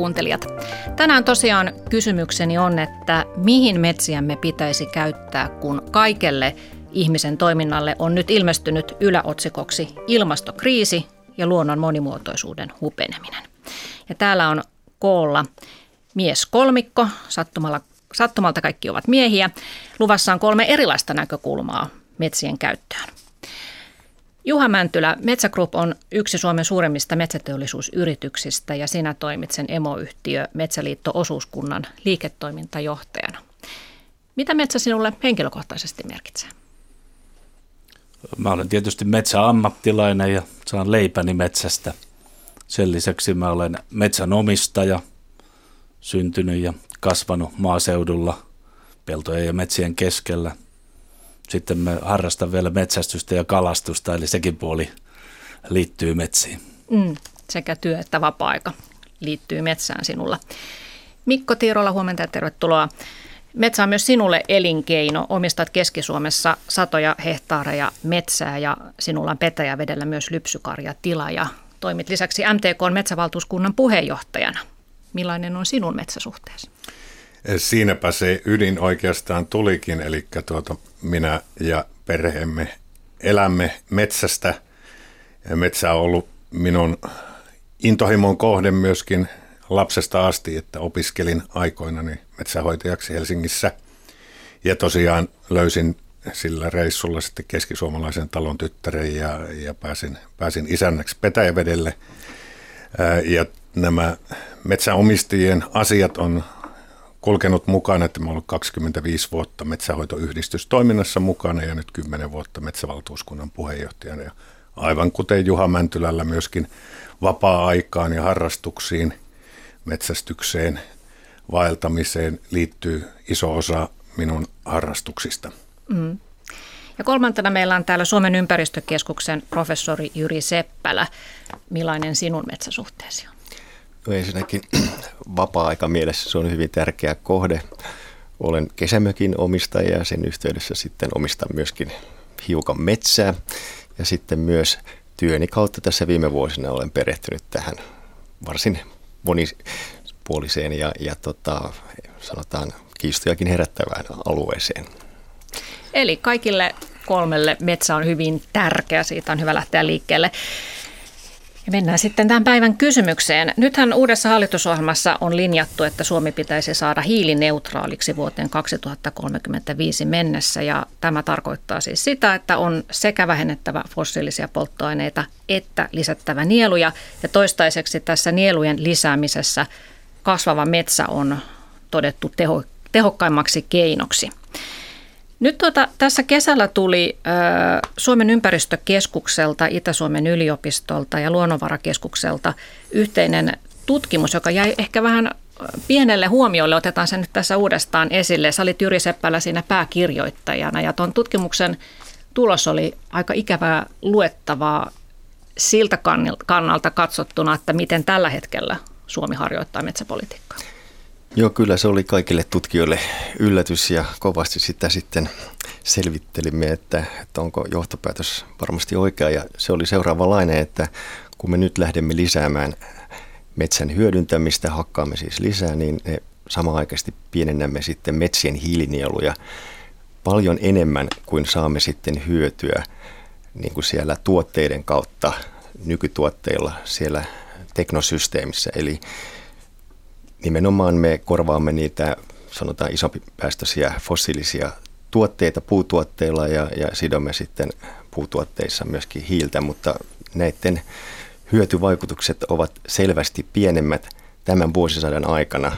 Kuuntelijat. Tänään tosiaan kysymykseni on, että mihin metsiämme pitäisi käyttää, kun kaikelle ihmisen toiminnalle on nyt ilmestynyt yläotsikoksi ilmastokriisi ja luonnon monimuotoisuuden hupeneminen. Ja täällä on koolla mies kolmikko, sattumalla, sattumalta kaikki ovat miehiä. Luvassa on kolme erilaista näkökulmaa metsien käyttöön. Juha Mäntylä, Metsä Group on yksi Suomen suuremmista metsäteollisuusyrityksistä ja sinä toimit sen emoyhtiö Metsäliitto osuuskunnan liiketoimintajohtajana. Mitä metsä sinulle henkilökohtaisesti merkitsee? Mä olen tietysti metsäammattilainen ja saan leipäni metsästä. Sen lisäksi mä olen metsänomistaja, syntynyt ja kasvanut maaseudulla peltojen ja metsien keskellä – sitten me harrastan vielä metsästystä ja kalastusta, eli sekin puoli liittyy metsiin. Mm, sekä työ että vapaa-aika liittyy metsään sinulla. Mikko Tiirola, huomenta ja tervetuloa. Metsä on myös sinulle elinkeino. Omistat Keski-Suomessa satoja hehtaareja metsää ja sinulla on Petäjävedellä myös lypsykarjatila ja toimit lisäksi MTK metsävaltuuskunnan puheenjohtajana. Millainen on sinun metsäsuhteesi? Siinäpä se ydin oikeastaan tulikin, eli tuota, minä ja perheemme elämme metsästä. Metsä on ollut minun intohimon kohde myöskin lapsesta asti, että opiskelin aikoinani metsähoitajaksi Helsingissä. Ja tosiaan löysin sillä reissulla sitten keskisuomalaisen talon tyttären ja, ja pääsin, pääsin isännäksi Petäjävedelle. Ja nämä metsäomistajien asiat on kulkenut mukana, että mä ollut 25 vuotta metsähoitoyhdistystoiminnassa mukana ja nyt 10 vuotta metsävaltuuskunnan puheenjohtajana. Ja aivan kuten Juha Mäntylällä myöskin vapaa-aikaan ja harrastuksiin, metsästykseen, vaeltamiseen liittyy iso osa minun harrastuksista. Mm. Ja kolmantena meillä on täällä Suomen ympäristökeskuksen professori Jyri Seppälä. Millainen sinun metsäsuhteesi on? No ensinnäkin vapaa-aika mielessä se on hyvin tärkeä kohde. Olen kesämökin omistaja ja sen yhteydessä sitten omistan myöskin hiukan metsää. Ja sitten myös työni kautta tässä viime vuosina olen perehtynyt tähän varsin monipuoliseen ja, ja tota, sanotaan kiistojakin herättävään alueeseen. Eli kaikille kolmelle metsä on hyvin tärkeä, siitä on hyvä lähteä liikkeelle. Mennään sitten tämän päivän kysymykseen. Nythän uudessa hallitusohjelmassa on linjattu, että Suomi pitäisi saada hiilineutraaliksi vuoteen 2035 mennessä. Ja tämä tarkoittaa siis sitä, että on sekä vähennettävä fossiilisia polttoaineita että lisättävä nieluja. Ja toistaiseksi tässä nielujen lisäämisessä kasvava metsä on todettu teho, tehokkaimmaksi keinoksi. Nyt tuota, tässä kesällä tuli Suomen ympäristökeskukselta, Itä-Suomen yliopistolta ja Luonnonvarakeskukselta yhteinen tutkimus, joka jäi ehkä vähän pienelle huomiolle. Otetaan se nyt tässä uudestaan esille. Sä olit Jyri Seppälä siinä pääkirjoittajana ja tuon tutkimuksen tulos oli aika ikävää luettavaa siltä kannalta katsottuna, että miten tällä hetkellä Suomi harjoittaa metsäpolitiikkaa. Joo, kyllä se oli kaikille tutkijoille yllätys ja kovasti sitä sitten selvittelimme, että, että onko johtopäätös varmasti oikea. Ja se oli seuraavanlainen, että kun me nyt lähdemme lisäämään metsän hyödyntämistä, hakkaamme siis lisää, niin ne samaaikaisesti pienennämme sitten metsien hiilinieluja paljon enemmän kuin saamme sitten hyötyä niin kuin siellä tuotteiden kautta, nykytuotteilla siellä teknosysteemissä. Eli nimenomaan me korvaamme niitä sanotaan isompipäästöisiä fossiilisia tuotteita puutuotteilla ja, ja sidomme sitten puutuotteissa myöskin hiiltä, mutta näiden hyötyvaikutukset ovat selvästi pienemmät tämän vuosisadan aikana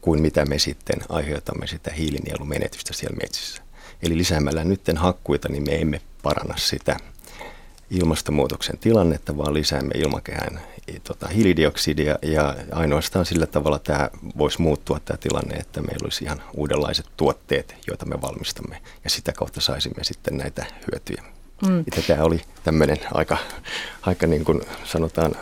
kuin mitä me sitten aiheutamme sitä hiilinielumenetystä siellä metsissä. Eli lisäämällä nytten hakkuita, niin me emme paranna sitä ilmastonmuutoksen tilannetta, vaan lisäämme ilmakehään tota, hiilidioksidia ja ainoastaan sillä tavalla tämä voisi muuttua tämä tilanne, että meillä olisi ihan uudenlaiset tuotteet, joita me valmistamme ja sitä kautta saisimme sitten näitä hyötyjä. Mm. Tämä oli tämmöinen aika, aika niin kuin sanotaan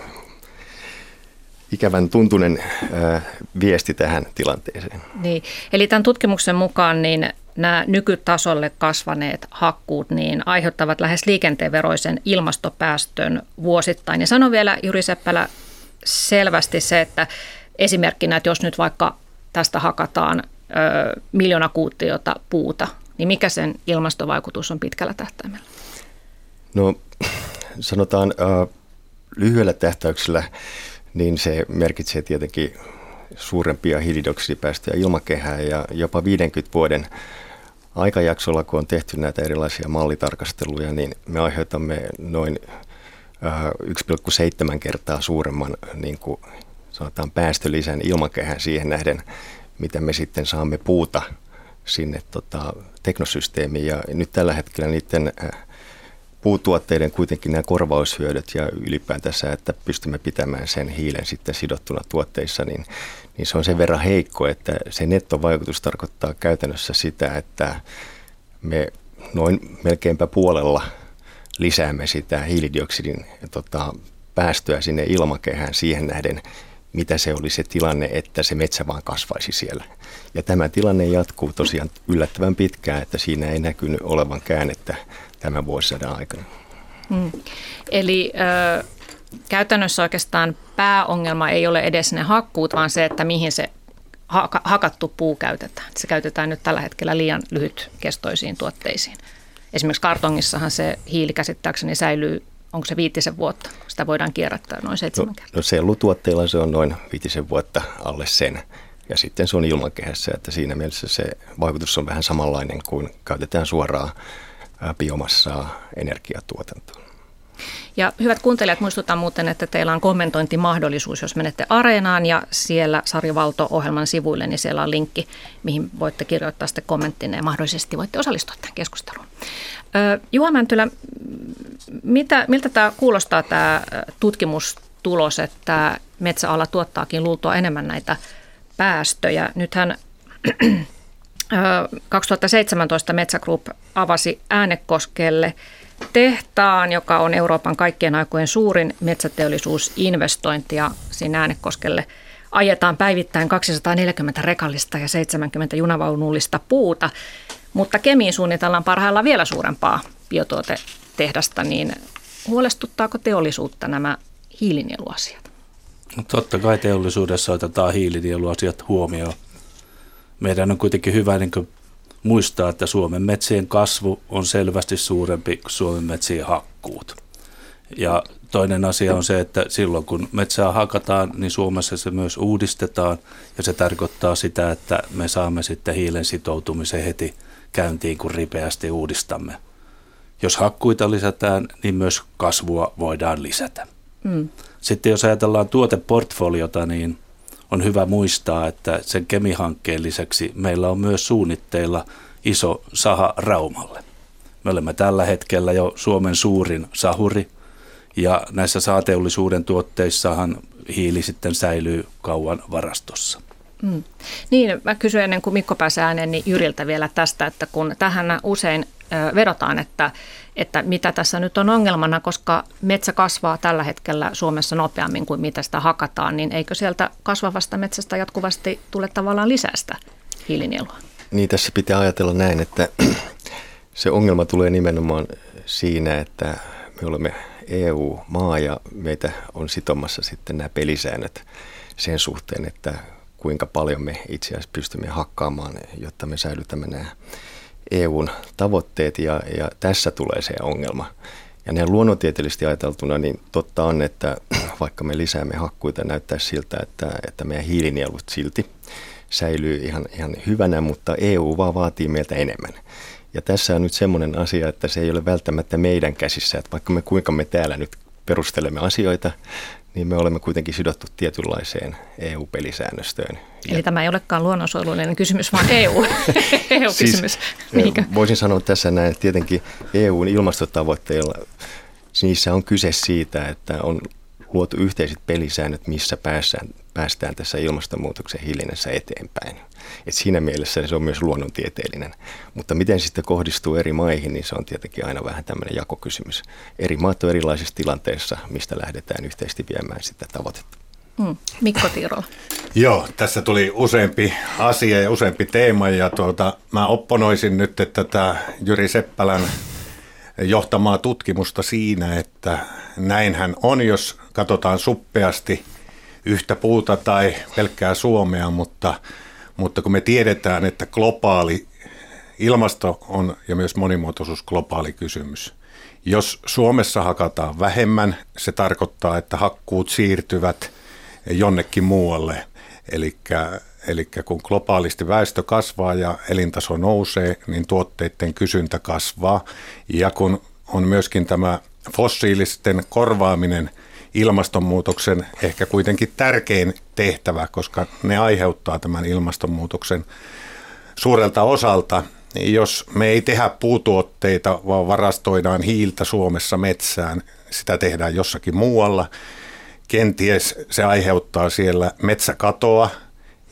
ikävän tuntunen ää, viesti tähän tilanteeseen. Niin, eli tämän tutkimuksen mukaan niin nämä nykytasolle kasvaneet hakkuut niin aiheuttavat lähes liikenteenveroisen ilmastopäästön vuosittain. Ja sano vielä Juri Seppälä, selvästi se, että esimerkkinä, että jos nyt vaikka tästä hakataan ö, miljoona kuutiota puuta, niin mikä sen ilmastovaikutus on pitkällä tähtäimellä? No sanotaan äh, lyhyellä tähtäyksellä, niin se merkitsee tietenkin suurempia hiilidioksidipäästöjä ilmakehään ja jopa 50 vuoden aikajaksolla, kun on tehty näitä erilaisia mallitarkasteluja, niin me aiheutamme noin 1,7 kertaa suuremman niin kuin sanotaan päästölisän ilmakehään siihen nähden, mitä me sitten saamme puuta sinne tota, teknosysteemiin. Ja nyt tällä hetkellä niiden puutuotteiden kuitenkin nämä korvaushyödyt ja ylipäätänsä, että pystymme pitämään sen hiilen sitten sidottuna tuotteissa, niin, niin se on sen verran heikko, että se nettovaikutus tarkoittaa käytännössä sitä, että me noin melkeinpä puolella lisäämme sitä hiilidioksidin tota, päästöä sinne ilmakehään siihen nähden, mitä se oli se tilanne, että se metsä vaan kasvaisi siellä. Ja tämä tilanne jatkuu tosiaan yllättävän pitkään, että siinä ei näkynyt olevan käännettä tämän vuosisadan aikana. Hmm. Eli ö, käytännössä oikeastaan pääongelma ei ole edes ne hakkuut, vaan se, että mihin se hakattu puu käytetään. Se käytetään nyt tällä hetkellä liian lyhytkestoisiin tuotteisiin. Esimerkiksi kartongissahan se hiili käsittääkseni säilyy, onko se viitisen vuotta? Sitä voidaan kierrättää noin seitsemän no, kertaa. No sellutuotteilla se on noin viitisen vuotta alle sen. Ja sitten se on ilmakehässä, että siinä mielessä se vaikutus on vähän samanlainen kuin käytetään suoraan biomassaa energiatuotantoon. Ja hyvät kuuntelijat, muistutan muuten, että teillä on kommentointimahdollisuus, jos menette Areenaan ja siellä Sari Valto-ohjelman sivuille, niin siellä on linkki, mihin voitte kirjoittaa sitten kommenttinne ja mahdollisesti voitte osallistua tähän keskusteluun. Juha Mäntylä, mitä, miltä tämä kuulostaa tämä tutkimustulos, että metsäala tuottaakin luultua enemmän näitä päästöjä? Nythän 2017 Metsä Group avasi Äänekoskelle tehtaan, joka on Euroopan kaikkien aikojen suurin metsäteollisuusinvestointi ja siinä Äänekoskelle ajetaan päivittäin 240 rekallista ja 70 junavaunullista puuta, mutta Kemiin suunnitellaan parhaillaan vielä suurempaa biotuotetehdasta, niin huolestuttaako teollisuutta nämä hiilinieluasiat? No totta kai teollisuudessa otetaan hiilinieluasiat huomioon meidän on kuitenkin hyvä niin muistaa, että Suomen metsien kasvu on selvästi suurempi kuin Suomen metsien hakkuut. Ja toinen asia on se, että silloin kun metsää hakataan, niin Suomessa se myös uudistetaan ja se tarkoittaa sitä, että me saamme sitten hiilen sitoutumisen heti käyntiin, kun ripeästi uudistamme. Jos hakkuita lisätään, niin myös kasvua voidaan lisätä. Mm. Sitten jos ajatellaan tuoteportfoliota, niin on hyvä muistaa, että sen kemihankkeen lisäksi meillä on myös suunnitteilla iso saha Raumalle. Me olemme tällä hetkellä jo Suomen suurin sahuri ja näissä saateollisuuden tuotteissahan hiili sitten säilyy kauan varastossa. Mm. Niin, mä kysyin ennen kuin Mikko pääsi ääneen, niin Jyriltä vielä tästä, että kun tähän usein vedotaan, että, että mitä tässä nyt on ongelmana, koska metsä kasvaa tällä hetkellä Suomessa nopeammin kuin mitä sitä hakataan, niin eikö sieltä kasvavasta metsästä jatkuvasti tule tavallaan lisästä hiilinielua? Niin, tässä pitää ajatella näin, että se ongelma tulee nimenomaan siinä, että me olemme EU-maa ja meitä on sitomassa sitten nämä pelisäännöt sen suhteen, että kuinka paljon me itse asiassa pystymme hakkaamaan, jotta me säilytämme nämä EUn tavoitteet ja, ja tässä tulee se ongelma. Ja ne luonnontieteellisesti ajateltuna, niin totta on, että vaikka me lisäämme hakkuita, näyttää siltä, että, että meidän hiilinielut silti säilyy ihan, ihan hyvänä, mutta EU vaan vaatii meiltä enemmän. Ja tässä on nyt semmoinen asia, että se ei ole välttämättä meidän käsissä, että vaikka me kuinka me täällä nyt perustelemme asioita, niin me olemme kuitenkin sidottu tietynlaiseen EU-pelisäännöstöön. Eli ja tämä ei olekaan luonnonsuojelullinen kysymys, vaan EU, EU-kysymys. Siis, voisin sanoa tässä näin, että tietenkin EUn ilmastotavoitteilla, niissä on kyse siitä, että on luotu yhteiset pelisäännöt, missä päästään, päästään tässä ilmastonmuutoksen hillinnässä eteenpäin. Et siinä mielessä se on myös luonnontieteellinen. Mutta miten sitten kohdistuu eri maihin, niin se on tietenkin aina vähän tämmöinen jakokysymys. Eri maat on erilaisissa tilanteissa, mistä lähdetään yhteisesti viemään sitä tavoitetta. Mm. Mikko Tiirola. Joo, tässä tuli useampi asia ja useampi teema ja tuota, mä opponoisin nyt että tätä Jyri Seppälän johtamaa tutkimusta siinä, että näinhän on, jos katsotaan suppeasti yhtä puuta tai pelkkää Suomea, mutta, mutta kun me tiedetään, että globaali ilmasto on ja myös monimuotoisuus globaali kysymys. Jos Suomessa hakataan vähemmän, se tarkoittaa, että hakkuut siirtyvät jonnekin muualle. Eli kun globaalisti väestö kasvaa ja elintaso nousee, niin tuotteiden kysyntä kasvaa. Ja kun on myöskin tämä fossiilisten korvaaminen ilmastonmuutoksen ehkä kuitenkin tärkein tehtävä, koska ne aiheuttaa tämän ilmastonmuutoksen suurelta osalta. Jos me ei tehdä puutuotteita, vaan varastoidaan hiiltä Suomessa metsään, sitä tehdään jossakin muualla. Kenties se aiheuttaa siellä metsäkatoa,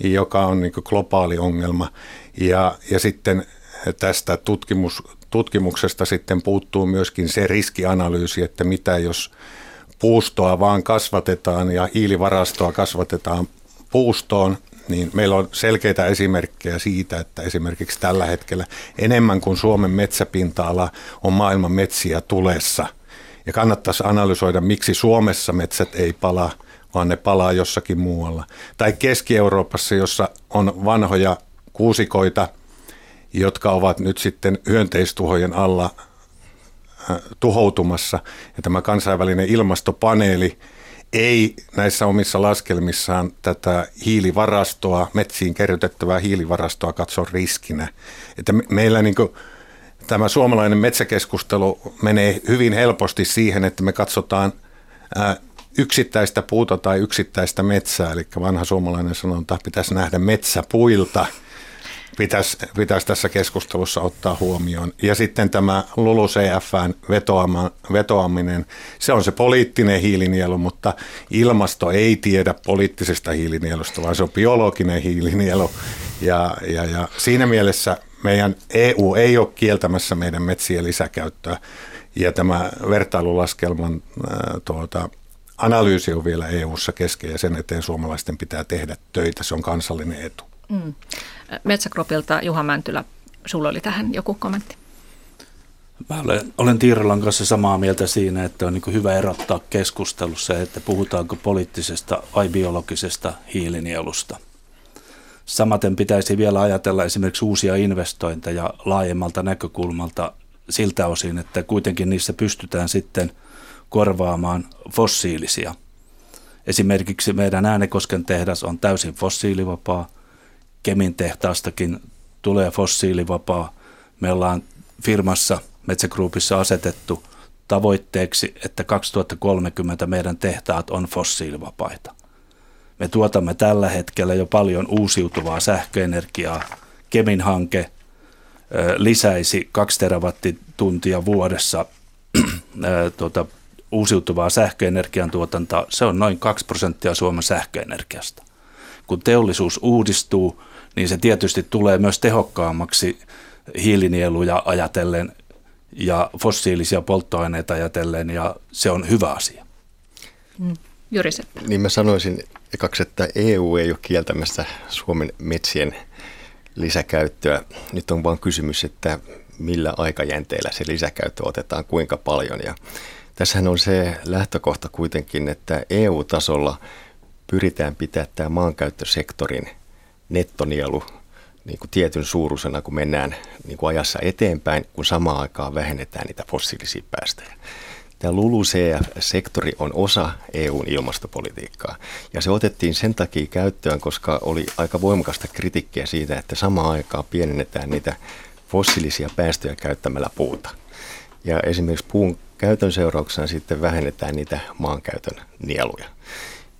joka on niin globaali ongelma. Ja, ja sitten tästä tutkimus, tutkimuksesta sitten puuttuu myöskin se riskianalyysi, että mitä jos puustoa vaan kasvatetaan ja hiilivarastoa kasvatetaan puustoon, niin meillä on selkeitä esimerkkejä siitä, että esimerkiksi tällä hetkellä enemmän kuin Suomen metsäpinta-ala on maailman metsiä tulessa. Ja kannattaisi analysoida, miksi Suomessa metsät ei pala, vaan ne palaa jossakin muualla. Tai Keski-Euroopassa, jossa on vanhoja kuusikoita, jotka ovat nyt sitten hyönteistuhojen alla tuhoutumassa. Ja tämä kansainvälinen ilmastopaneeli ei näissä omissa laskelmissaan tätä hiilivarastoa, metsiin kerrytettävää hiilivarastoa katso riskinä. Että meillä niin kuin, tämä suomalainen metsäkeskustelu menee hyvin helposti siihen, että me katsotaan äh, yksittäistä puuta tai yksittäistä metsää, eli vanha suomalainen sanonta pitäisi nähdä metsäpuilta, pitäisi, pitäisi tässä keskustelussa ottaa huomioon. Ja sitten tämä LULUCFn vetoaminen, se on se poliittinen hiilinielu, mutta ilmasto ei tiedä poliittisesta hiilinielusta, vaan se on biologinen hiilinielu. Ja, ja, ja siinä mielessä meidän EU ei ole kieltämässä meidän metsien lisäkäyttöä. Ja tämä vertailulaskelman ää, tuota, analyysi on vielä EU-ssa kesken ja sen eteen suomalaisten pitää tehdä töitä. Se on kansallinen etu. Mm. Metsäkropilta Juha Mäntylä, sulla oli tähän joku kommentti? Mä olen, olen Tiiralan kanssa samaa mieltä siinä, että on niin hyvä erottaa keskustelussa, että puhutaanko poliittisesta vai biologisesta hiilinielusta. Samaten pitäisi vielä ajatella esimerkiksi uusia investointeja laajemmalta näkökulmalta siltä osin, että kuitenkin niissä pystytään sitten – korvaamaan fossiilisia. Esimerkiksi meidän Äänekosken tehdas on täysin fossiilivapaa, Kemin tehtaastakin tulee fossiilivapaa. Me ollaan firmassa Metsägruupissa asetettu tavoitteeksi, että 2030 meidän tehtaat on fossiilivapaita. Me tuotamme tällä hetkellä jo paljon uusiutuvaa sähköenergiaa. Kemin hanke lisäisi 2 terawattituntia vuodessa tuota, uusiutuvaa sähköenergian tuotantoa, se on noin 2 prosenttia Suomen sähköenergiasta. Kun teollisuus uudistuu, niin se tietysti tulee myös tehokkaammaksi hiilinieluja ajatellen ja fossiilisia polttoaineita ajatellen, ja se on hyvä asia. Mm. Seppä. Niin mä sanoisin ekaksi, että EU ei ole kieltämässä Suomen metsien lisäkäyttöä. Nyt on vain kysymys, että millä aikajänteellä se lisäkäyttö otetaan, kuinka paljon. Ja Tässähän on se lähtökohta kuitenkin, että EU-tasolla pyritään pitämään tämä maankäyttösektorin nettonielu niin kuin tietyn suuruisena, kun mennään niin kuin ajassa eteenpäin, kun samaan aikaan vähennetään niitä fossiilisia päästöjä. Tämä LULUCF-sektori on osa EUn ilmastopolitiikkaa. Ja se otettiin sen takia käyttöön, koska oli aika voimakasta kritiikkiä siitä, että samaan aikaan pienennetään niitä fossiilisia päästöjä käyttämällä puuta. Ja esimerkiksi puun käytön seurauksena sitten vähennetään niitä maankäytön nieluja.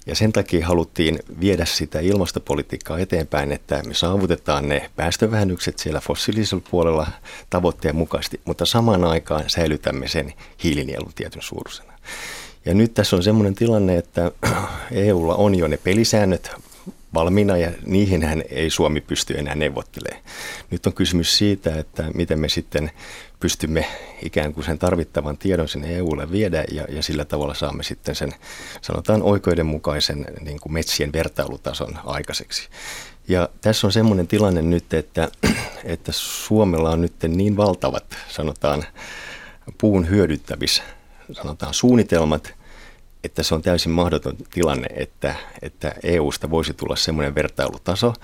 Ja sen takia haluttiin viedä sitä ilmastopolitiikkaa eteenpäin, että me saavutetaan ne päästövähennykset siellä fossiilisella puolella tavoitteen mukaisesti, mutta samaan aikaan säilytämme sen hiilinielun tietyn suuruisena. Ja nyt tässä on semmoinen tilanne, että EUlla on jo ne pelisäännöt valmiina ja niihin ei Suomi pysty enää neuvottelemaan. Nyt on kysymys siitä, että miten me sitten pystymme ikään kuin sen tarvittavan tiedon sinne EUlle viedä ja, ja sillä tavalla saamme sitten sen sanotaan oikeudenmukaisen niin kuin metsien vertailutason aikaiseksi. Ja tässä on semmoinen tilanne nyt, että, että Suomella on nyt niin valtavat, sanotaan, puun hyödyttävissä, sanotaan suunnitelmat, että se on täysin mahdoton tilanne, että, että EUsta voisi tulla semmoinen vertailutaso,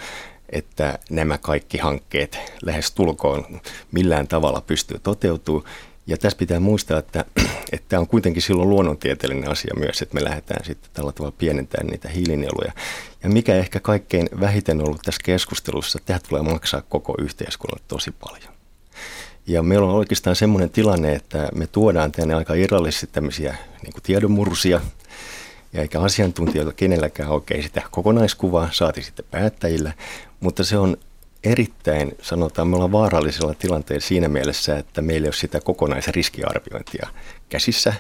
että nämä kaikki hankkeet lähes tulkoon millään tavalla pystyy toteutumaan. Ja tässä pitää muistaa, että, että tämä on kuitenkin silloin luonnontieteellinen asia myös, että me lähdetään sitten tällä tavalla pienentämään niitä hiilinieluja. Ja mikä ehkä kaikkein vähiten ollut tässä keskustelussa, tämä tulee maksaa koko yhteiskunnalle tosi paljon. Ja meillä on oikeastaan semmoinen tilanne, että me tuodaan tänne aika irrallisesti tämmöisiä niin tiedonmursia, ja eikä asiantuntijoilla kenelläkään oikein sitä kokonaiskuvaa, saati sitten päättäjillä, mutta se on erittäin, sanotaan, me ollaan vaarallisella tilanteella siinä mielessä, että meillä ei ole sitä kokonaisriskiarviointia käsissä.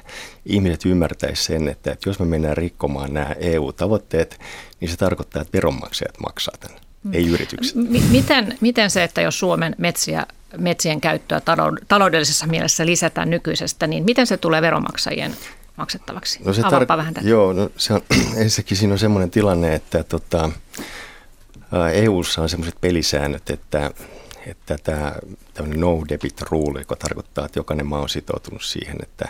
Ihmiset ymmärtäisivät sen, että, että jos me mennään rikkomaan nämä EU-tavoitteet, niin se tarkoittaa, että veronmaksajat maksaa tämän, mm. ei yritykset. M- miten, miten se, että jos Suomen metsiä, metsien käyttöä taloudellisessa mielessä lisätään nykyisestä, niin miten se tulee veronmaksajien maksettavaksi? No se tar- vähän tätä. Joo, no se on, ensinnäkin siinä on semmoinen tilanne, että tota, EU:ssa on semmoiset pelisäännöt, että, että tämä no debit rule, joka tarkoittaa, että jokainen maa on sitoutunut siihen, että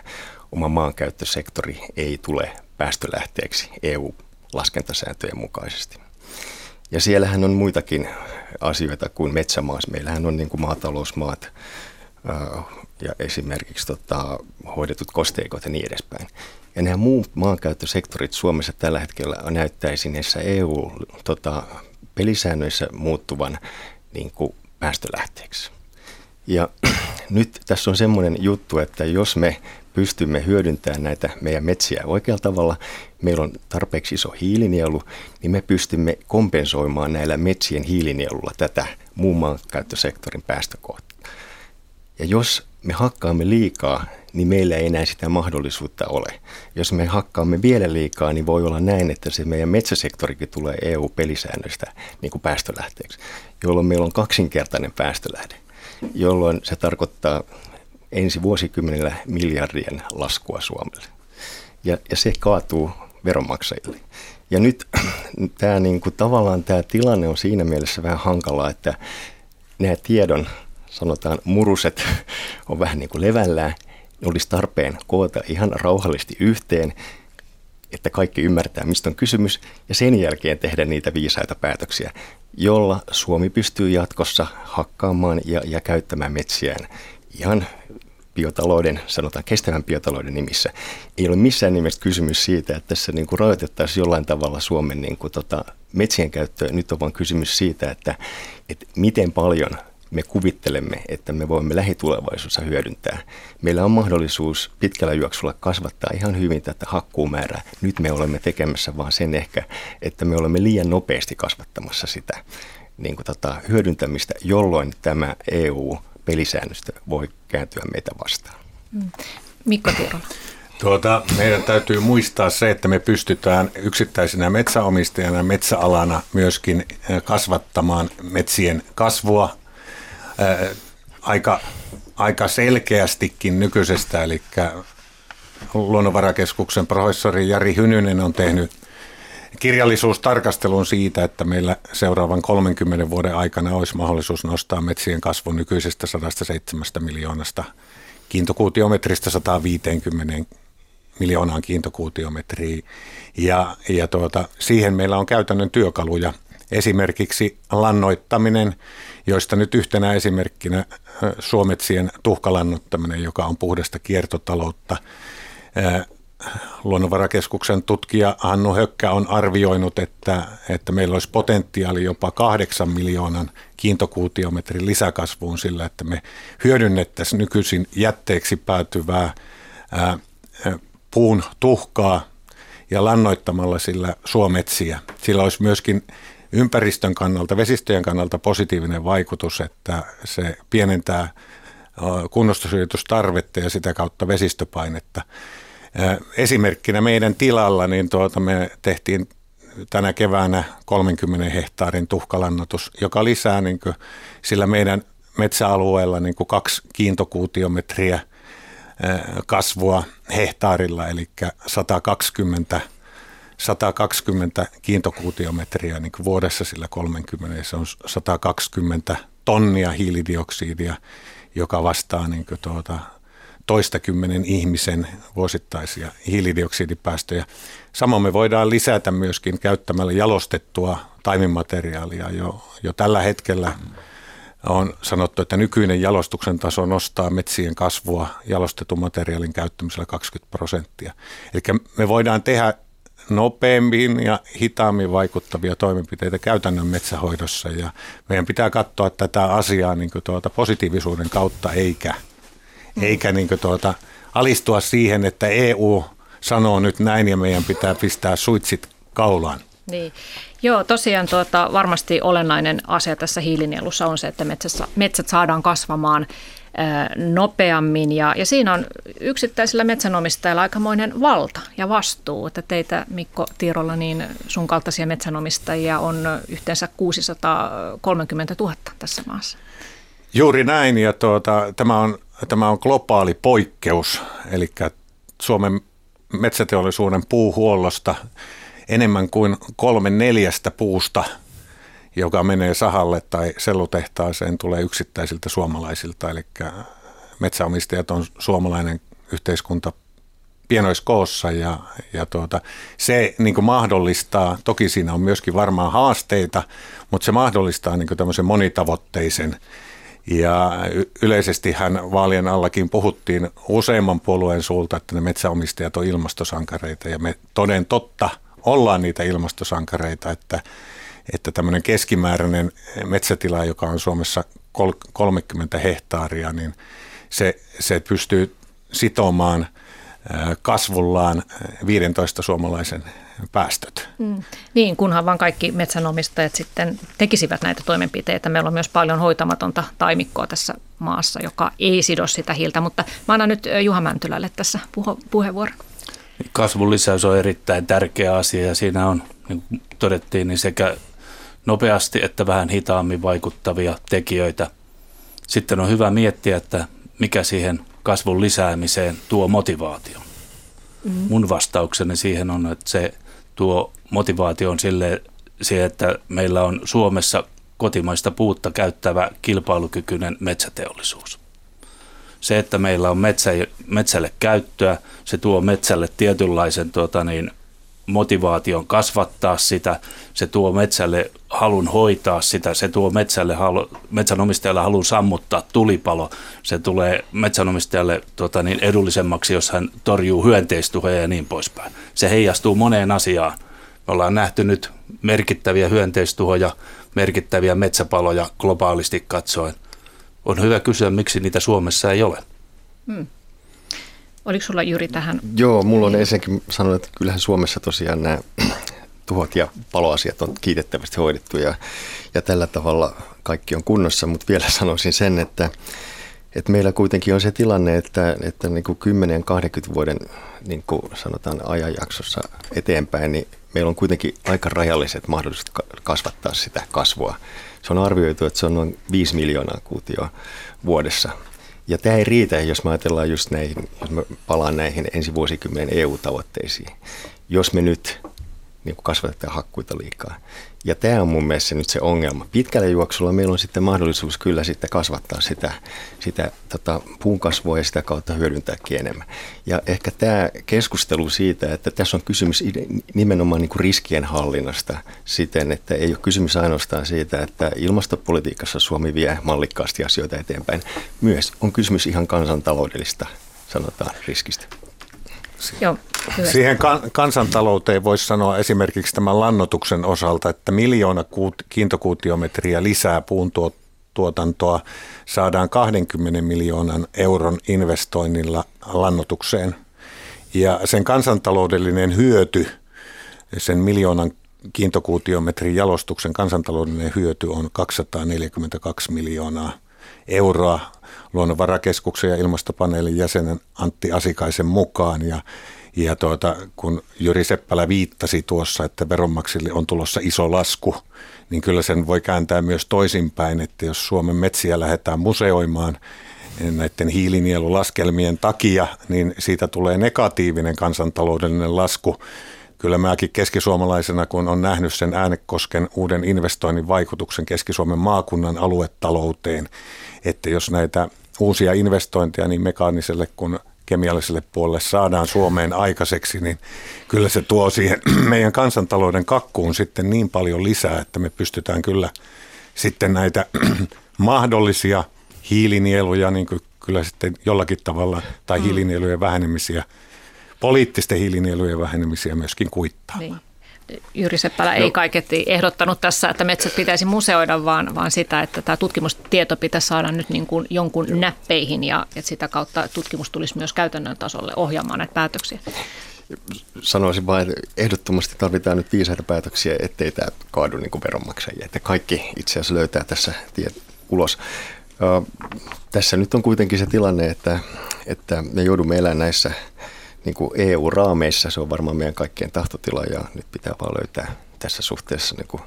oma maankäyttösektori ei tule päästölähteeksi EU-laskentasääntöjen mukaisesti. Ja siellähän on muitakin asioita kuin metsämaas. Meillähän on niin kuin maatalousmaat ja esimerkiksi tota, hoidetut kosteikot ja niin edespäin. Ja nämä muut maankäyttösektorit Suomessa tällä hetkellä näyttäisi näissä EU tota, muuttuvan niin kuin päästölähteeksi. Ja nyt tässä on semmoinen juttu, että jos me pystymme hyödyntämään näitä meidän metsiä oikealla tavalla, meillä on tarpeeksi iso hiilinielu, niin me pystymme kompensoimaan näillä metsien hiilinielulla tätä muun maankäyttösektorin päästökohtaa. Ja jos me hakkaamme liikaa, niin meillä ei enää sitä mahdollisuutta ole. Jos me hakkaamme vielä liikaa, niin voi olla näin, että se meidän metsäsektorikin tulee EU-pelisäännöistä niin kuin päästölähteeksi, jolloin meillä on kaksinkertainen päästölähde, jolloin se tarkoittaa ensi vuosikymmenellä miljardien laskua Suomelle. Ja, ja se kaatuu veronmaksajille. Ja nyt tämä, niin kuin, tavallaan tämä tilanne on siinä mielessä vähän hankalaa, että nämä tiedon sanotaan muruset on vähän niin kuin levällään, olisi tarpeen koota ihan rauhallisesti yhteen, että kaikki ymmärtää, mistä on kysymys, ja sen jälkeen tehdä niitä viisaita päätöksiä, jolla Suomi pystyy jatkossa hakkaamaan ja, ja käyttämään metsiään ihan biotalouden, sanotaan kestävän biotalouden nimissä. Ei ole missään nimessä kysymys siitä, että tässä niin kuin rajoitettaisiin jollain tavalla Suomen niin kuin tota, metsien käyttöä. Nyt on vain kysymys siitä, että, että miten paljon me kuvittelemme, että me voimme lähitulevaisuudessa hyödyntää. Meillä on mahdollisuus pitkällä juoksulla kasvattaa ihan hyvin tätä hakkuumäärää. Nyt me olemme tekemässä vaan sen ehkä, että me olemme liian nopeasti kasvattamassa sitä niin kuin tota, hyödyntämistä, jolloin tämä EU-pelisäännöstö voi kääntyä meitä vastaan. Mm. Mikko Tiirola. Tuota, meidän täytyy muistaa se, että me pystytään yksittäisenä metsäomistajana metsäalana myöskin kasvattamaan metsien kasvua aika, aika selkeästikin nykyisestä, eli Luonnonvarakeskuksen professori Jari Hynynen on tehnyt kirjallisuustarkastelun siitä, että meillä seuraavan 30 vuoden aikana olisi mahdollisuus nostaa metsien kasvu nykyisestä 107 miljoonasta kiintokuutiometristä 150 miljoonaan kiintokuutiometriin. Ja, ja tuota, siihen meillä on käytännön työkaluja – Esimerkiksi lannoittaminen, joista nyt yhtenä esimerkkinä suometsien tuhkalannottaminen, joka on puhdasta kiertotaloutta. Luonnonvarakeskuksen tutkija Hannu Hökkä on arvioinut, että, että meillä olisi potentiaali jopa kahdeksan miljoonan kiintokuutiometrin lisäkasvuun sillä, että me hyödynnettäisiin nykyisin jätteeksi päätyvää ää, puun tuhkaa ja lannoittamalla sillä suometsiä. Sillä olisi myöskin ympäristön kannalta, vesistöjen kannalta positiivinen vaikutus, että se pienentää kunnostusyritystarvetta ja sitä kautta vesistöpainetta. Esimerkkinä meidän tilalla, niin tuota me tehtiin tänä keväänä 30 hehtaarin tuhkalannotus, joka lisää niin kuin, sillä meidän metsäalueella niin kuin kaksi kiintokuutiometriä kasvua hehtaarilla, eli 120 120 kiintokuutiometriä niin vuodessa sillä 30, se on 120 tonnia hiilidioksidia, joka vastaa niin tuota, toistakymmenen ihmisen vuosittaisia hiilidioksidipäästöjä. Samoin me voidaan lisätä myöskin käyttämällä jalostettua taimimateriaalia jo, jo tällä hetkellä. On sanottu, että nykyinen jalostuksen taso nostaa metsien kasvua jalostetun materiaalin käyttämisellä 20 prosenttia. Eli me voidaan tehdä nopeammin ja hitaammin vaikuttavia toimenpiteitä käytännön metsähoidossa ja meidän pitää katsoa tätä asiaa niin tuota positiivisuuden kautta eikä, mm. eikä niin tuota, alistua siihen, että EU sanoo nyt näin ja meidän pitää pistää suitsit kaulaan. Niin. Joo, tosiaan tuota, varmasti olennainen asia tässä hiilinielussa on se, että metsässä, metsät saadaan kasvamaan nopeammin. Ja, ja siinä on yksittäisillä metsänomistajilla aikamoinen valta ja vastuu, että teitä Mikko Tiirolla, niin sun kaltaisia metsänomistajia on yhteensä 630 000 tässä maassa. Juuri näin ja tuota, tämä, on, tämä on globaali poikkeus, eli Suomen metsäteollisuuden puuhuollosta enemmän kuin kolme neljästä puusta – joka menee sahalle tai sellutehtaaseen, tulee yksittäisiltä suomalaisilta. Eli metsäomistajat on suomalainen yhteiskunta pienoiskoossa ja, ja tuota, se niin mahdollistaa, toki siinä on myöskin varmaan haasteita, mutta se mahdollistaa niin tämmöisen monitavoitteisen ja yleisesti hän vaalien allakin puhuttiin useamman puolueen suulta, että ne metsäomistajat on ilmastosankareita. Ja me toden totta ollaan niitä ilmastosankareita, että että tämmöinen keskimääräinen metsätila, joka on Suomessa 30 hehtaaria, niin se, se pystyy sitomaan kasvullaan 15 suomalaisen päästöt. Mm. Niin, kunhan vaan kaikki metsänomistajat sitten tekisivät näitä toimenpiteitä. Meillä on myös paljon hoitamatonta taimikkoa tässä maassa, joka ei sido sitä hiiltä, mutta mä annan nyt Juha Mäntylälle tässä puhu- puheenvuoron. Kasvun lisäys on erittäin tärkeä asia ja siinä on, niin kuin todettiin, niin sekä nopeasti että vähän hitaammin vaikuttavia tekijöitä. Sitten on hyvä miettiä, että mikä siihen kasvun lisäämiseen tuo motivaatio. Mm. Mun vastaukseni siihen on, että se tuo motivaation sille, siihen, että meillä on Suomessa kotimaista puutta käyttävä kilpailukykyinen metsäteollisuus. Se, että meillä on metsä, metsälle käyttöä, se tuo metsälle tietynlaisen tuota niin, motivaation kasvattaa sitä, se tuo metsälle halun hoitaa sitä, se tuo metsälle halu, metsänomistajalle halun sammuttaa tulipalo, se tulee metsänomistajalle tota, niin edullisemmaksi, jos hän torjuu hyönteistuhoja ja niin poispäin. Se heijastuu moneen asiaan. Me ollaan nähty nyt merkittäviä hyönteistuhoja, merkittäviä metsäpaloja globaalisti katsoen. On hyvä kysyä, miksi niitä Suomessa ei ole. Hmm. Oliko sulla Juri tähän? Joo, mulla on ensinnäkin sanonut, että kyllähän Suomessa tosiaan nämä tuhot ja paloasiat on kiitettävästi hoidettu ja, ja tällä tavalla kaikki on kunnossa, mutta vielä sanoisin sen, että, että meillä kuitenkin on se tilanne, että, että niin kuin 10-20 vuoden niin kuin sanotaan ajanjaksossa eteenpäin, niin meillä on kuitenkin aika rajalliset mahdollisuudet kasvattaa sitä kasvua. Se on arvioitu, että se on noin 5 miljoonaa kuutioa vuodessa ja tämä ei riitä, jos me ajatellaan just näihin, jos me palaan näihin ensi vuosikymmenen EU-tavoitteisiin. Jos me nyt niin kasvatetaan hakkuita liikaa. Ja tämä on mun mielestä nyt se ongelma. Pitkällä juoksulla meillä on sitten mahdollisuus kyllä sitten kasvattaa sitä, sitä tota, puun kasvua ja sitä kautta hyödyntääkin enemmän. Ja ehkä tämä keskustelu siitä, että tässä on kysymys nimenomaan niin kuin riskien hallinnasta siten, että ei ole kysymys ainoastaan siitä, että ilmastopolitiikassa Suomi vie mallikkaasti asioita eteenpäin. Myös on kysymys ihan kansantaloudellista, sanotaan, riskistä. Joo, Siihen kansantalouteen voisi sanoa esimerkiksi tämän lannotuksen osalta, että miljoona kiintokuutiometriä lisää puun tuotantoa saadaan 20 miljoonan euron investoinnilla lannotukseen. Ja sen kansantaloudellinen hyöty, sen miljoonan kiintokuutiometrin jalostuksen kansantaloudellinen hyöty on 242 miljoonaa euroa luonnonvarakeskuksen ja ilmastopaneelin jäsenen Antti Asikaisen mukaan. Ja, ja tuota, kun Jyri Seppälä viittasi tuossa, että veronmaksille on tulossa iso lasku, niin kyllä sen voi kääntää myös toisinpäin, että jos Suomen metsiä lähdetään museoimaan näiden hiilinielulaskelmien takia, niin siitä tulee negatiivinen kansantaloudellinen lasku. Kyllä mäkin keskisuomalaisena, kun on nähnyt sen äänekosken uuden investoinnin vaikutuksen Keski-Suomen maakunnan aluetalouteen, että jos näitä uusia investointeja niin mekaaniselle kuin kemialliselle puolelle saadaan Suomeen aikaiseksi, niin kyllä se tuo siihen meidän kansantalouden kakkuun sitten niin paljon lisää, että me pystytään kyllä sitten näitä mahdollisia hiilinieluja, niin kuin kyllä sitten jollakin tavalla, tai mm. hiilinielujen vähenemisiä, poliittisten hiilinielujen vähenemisiä myöskin kuittaamaan. Niin. Jyri Seppälä ei kaiketi ehdottanut tässä, että metsät pitäisi museoida, vaan, vaan sitä, että tämä tutkimustieto pitäisi saada nyt niin kuin jonkun Joo. näppeihin ja että sitä kautta tutkimus tulisi myös käytännön tasolle ohjaamaan näitä päätöksiä. Sanoisin vain, että ehdottomasti tarvitaan nyt viisaita päätöksiä, ettei tämä kaadu niin kuin veronmaksajia, että kaikki itse asiassa löytää tässä tiet ulos. Tässä nyt on kuitenkin se tilanne, että, että me joudumme elämään näissä niin kuin EU-raameissa. Se on varmaan meidän kaikkien tahtotila ja nyt pitää vaan löytää tässä suhteessa niin kuin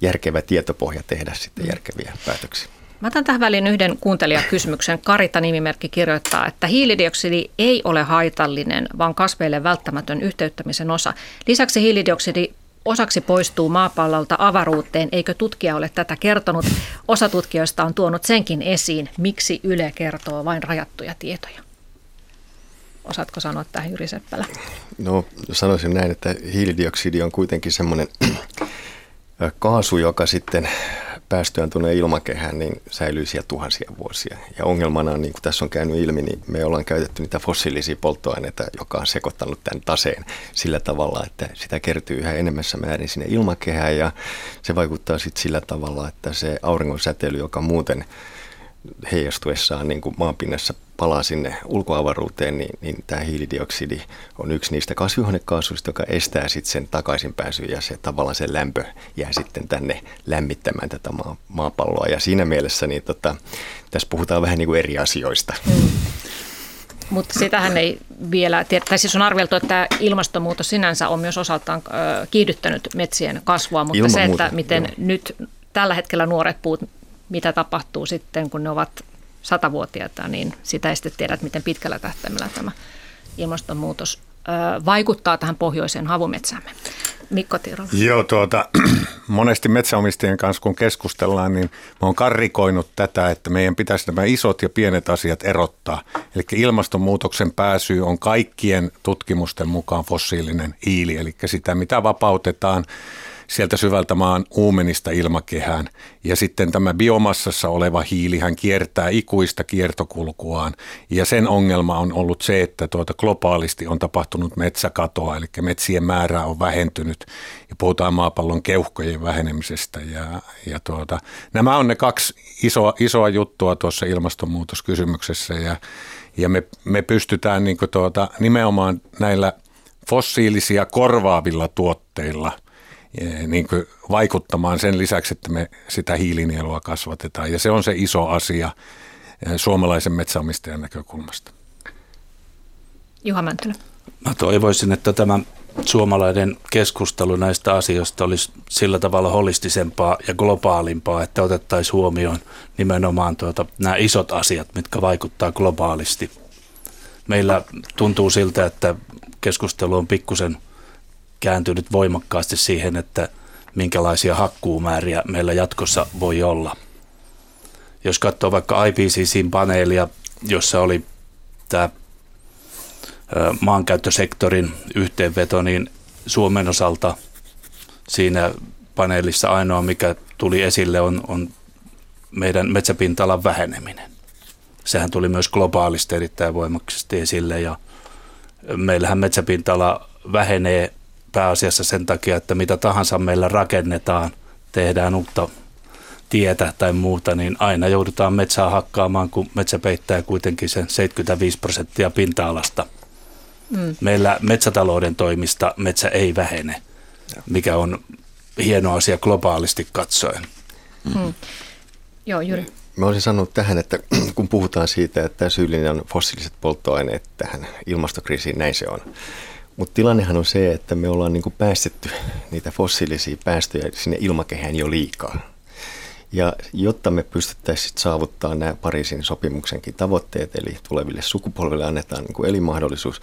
järkevä tietopohja tehdä sitten mm. järkeviä päätöksiä. Mä otan tähän väliin yhden kuuntelijakysymyksen. Karita nimimerkki kirjoittaa, että hiilidioksidi ei ole haitallinen, vaan kasveille välttämätön yhteyttämisen osa. Lisäksi hiilidioksidi osaksi poistuu maapallolta avaruuteen. Eikö tutkija ole tätä kertonut? Osa tutkijoista on tuonut senkin esiin. Miksi Yle kertoo vain rajattuja tietoja? Osaatko sanoa tähän Jyri Seppälä? No sanoisin näin, että hiilidioksidi on kuitenkin semmoinen kaasu, joka sitten päästöön tuonne ilmakehään, niin säilyy siellä tuhansia vuosia. Ja ongelmana on, niin kuin tässä on käynyt ilmi, niin me ollaan käytetty niitä fossiilisia polttoaineita, joka on sekoittanut tämän taseen sillä tavalla, että sitä kertyy yhä enemmässä määrin sinne ilmakehään ja se vaikuttaa sitten sillä tavalla, että se auringon säteily, joka muuten heijastuessaan niin kuin maanpinnassa palaa sinne ulkoavaruuteen, niin, niin tämä hiilidioksidi on yksi niistä kasvihuonekaasuista, joka estää sitten sen takaisinpääsyä ja se tavallaan se lämpö jää sitten tänne lämmittämään tätä maa, maapalloa. Ja siinä mielessä niin tota, tässä puhutaan vähän niin kuin eri asioista. Mm. Mutta sitähän ei vielä, tai siis on arveltu, että ilmastonmuutos sinänsä on myös osaltaan kiihdyttänyt metsien kasvua, mutta Ilman se, että muuta, miten joo. nyt tällä hetkellä nuoret puut mitä tapahtuu sitten, kun ne ovat satavuotiaita, niin sitä ei sitten tiedä, miten pitkällä tähtäimellä tämä ilmastonmuutos vaikuttaa tähän pohjoiseen havumetsämme. Mikko Tirola. Joo, tuota, monesti metsäomistajien kanssa kun keskustellaan, niin mä oon karrikoinut tätä, että meidän pitäisi nämä isot ja pienet asiat erottaa. Eli ilmastonmuutoksen pääsy on kaikkien tutkimusten mukaan fossiilinen hiili, eli sitä mitä vapautetaan sieltä syvältä maan uumenista ilmakehään. Ja sitten tämä biomassassa oleva hiili, hän kiertää ikuista kiertokulkuaan. Ja sen ongelma on ollut se, että tuota globaalisti on tapahtunut metsäkatoa, eli metsien määrä on vähentynyt. Ja puhutaan maapallon keuhkojen vähenemisestä. Ja, ja tuota, nämä on ne kaksi isoa, isoa juttua tuossa ilmastonmuutoskysymyksessä. Ja, ja me, me pystytään niin tuota, nimenomaan näillä fossiilisia korvaavilla tuotteilla – niin kuin vaikuttamaan sen lisäksi, että me sitä hiilinielua kasvatetaan. Ja se on se iso asia suomalaisen metsäomistajan näkökulmasta. Juha Mäntylä. Mä toivoisin, että tämä suomalainen keskustelu näistä asioista olisi sillä tavalla holistisempaa ja globaalimpaa, että otettaisiin huomioon nimenomaan tuota, nämä isot asiat, mitkä vaikuttaa globaalisti. Meillä tuntuu siltä, että keskustelu on pikkusen kääntynyt voimakkaasti siihen, että minkälaisia hakkuumääriä meillä jatkossa voi olla. Jos katsoo vaikka IPCCin paneelia, jossa oli tämä maankäyttösektorin yhteenveto, niin Suomen osalta siinä paneelissa ainoa, mikä tuli esille, on, on meidän metsäpinta-alan väheneminen. Sehän tuli myös globaalisti erittäin voimakkaasti esille ja meillähän metsäpinta-ala vähenee pääasiassa sen takia, että mitä tahansa meillä rakennetaan, tehdään uutta tietä tai muuta, niin aina joudutaan metsää hakkaamaan, kun metsä peittää kuitenkin sen 75 prosenttia pinta-alasta. Mm. Meillä metsätalouden toimista metsä ei vähene, mikä on hieno asia globaalisti katsoen. Mm. Joo, Jyri. Mä olisin sanonut tähän, että kun puhutaan siitä, että syyllinen on fossiiliset polttoaineet tähän ilmastokriisiin, näin se on. Mutta tilannehan on se, että me ollaan niin päästetty niitä fossiilisia päästöjä sinne ilmakehään jo liikaa. Ja jotta me pystyttäisiin saavuttaa nämä Pariisin sopimuksenkin tavoitteet, eli tuleville sukupolville annetaan niin kuin elinmahdollisuus,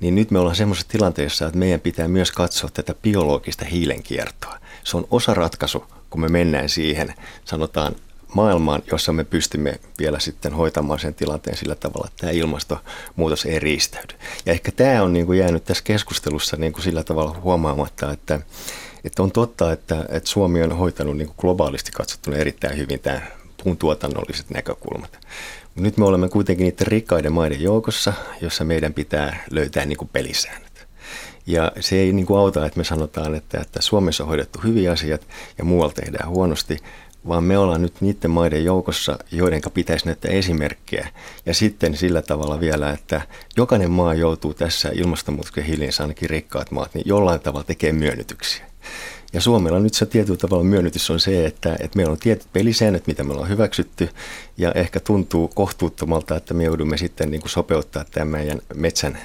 niin nyt me ollaan semmoisessa tilanteessa, että meidän pitää myös katsoa tätä biologista hiilenkiertoa. Se on osa ratkaisu, kun me mennään siihen, sanotaan maailmaan, jossa me pystymme vielä sitten hoitamaan sen tilanteen sillä tavalla, että tämä ilmastonmuutos ei riistäydy. Ja ehkä tämä on niin kuin jäänyt tässä keskustelussa niin kuin sillä tavalla huomaamatta, että, että on totta, että, että Suomi on hoitanut niin kuin globaalisti katsottuna erittäin hyvin tämä puun tuotannolliset näkökulmat. Nyt me olemme kuitenkin niiden rikkaiden maiden joukossa, jossa meidän pitää löytää niin kuin pelisäännöt. Ja se ei niin kuin auta, että me sanotaan, että, että Suomessa on hoidettu hyviä asiat ja muualla tehdään huonosti, vaan me ollaan nyt niiden maiden joukossa, joiden pitäisi näyttää esimerkkejä. Ja sitten sillä tavalla vielä, että jokainen maa joutuu tässä ilmastonmuutoksen hiljensä, ainakin rikkaat maat, niin jollain tavalla tekee myönnytyksiä. Ja Suomella nyt se tietyllä tavalla myönnytys on se, että, että meillä on tietyt pelisäännöt, mitä me ollaan hyväksytty, ja ehkä tuntuu kohtuuttomalta, että me joudumme sitten niin kuin sopeuttaa tämän meidän metsän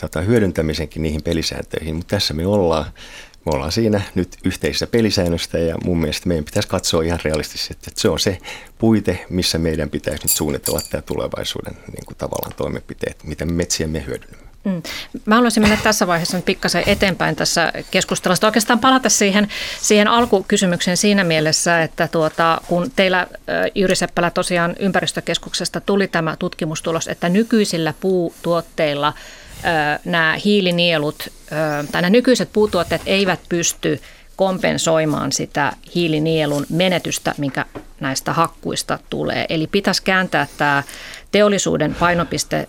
tota, hyödyntämisenkin niihin pelisääntöihin, mutta tässä me ollaan. Me ollaan siinä nyt yhteisessä pelisäännöstä ja mun mielestä meidän pitäisi katsoa ihan realistisesti, että se on se puite, missä meidän pitäisi nyt suunnitella tämä tulevaisuuden niin kuin tavallaan toimenpiteet, miten metsiä me hyödynnämme. Mm. Mä haluaisin mennä tässä vaiheessa nyt pikkasen eteenpäin tässä keskustelussa. Oikeastaan palata siihen, siihen alkukysymykseen siinä mielessä, että tuota, kun teillä Jyri Seppälä tosiaan ympäristökeskuksesta tuli tämä tutkimustulos, että nykyisillä puutuotteilla nämä hiilinielut tai nämä nykyiset puutuotteet eivät pysty kompensoimaan sitä hiilinielun menetystä, mikä näistä hakkuista tulee. Eli pitäisi kääntää tämä teollisuuden painopiste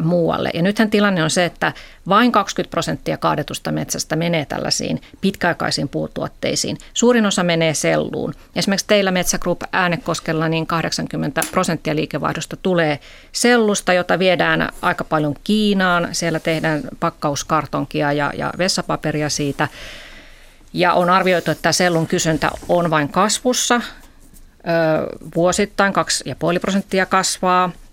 muualle. Ja nythän tilanne on se, että vain 20 prosenttia kaadetusta metsästä menee tällaisiin pitkäaikaisiin puutuotteisiin. Suurin osa menee selluun. Esimerkiksi teillä Metsä Group Äänekoskella niin 80 prosenttia liikevaihdosta tulee sellusta, jota viedään aika paljon Kiinaan. Siellä tehdään pakkauskartonkia ja, ja vessapaperia siitä. Ja on arvioitu, että sellun kysyntä on vain kasvussa. vuosittain 2,5 prosenttia kasvaa –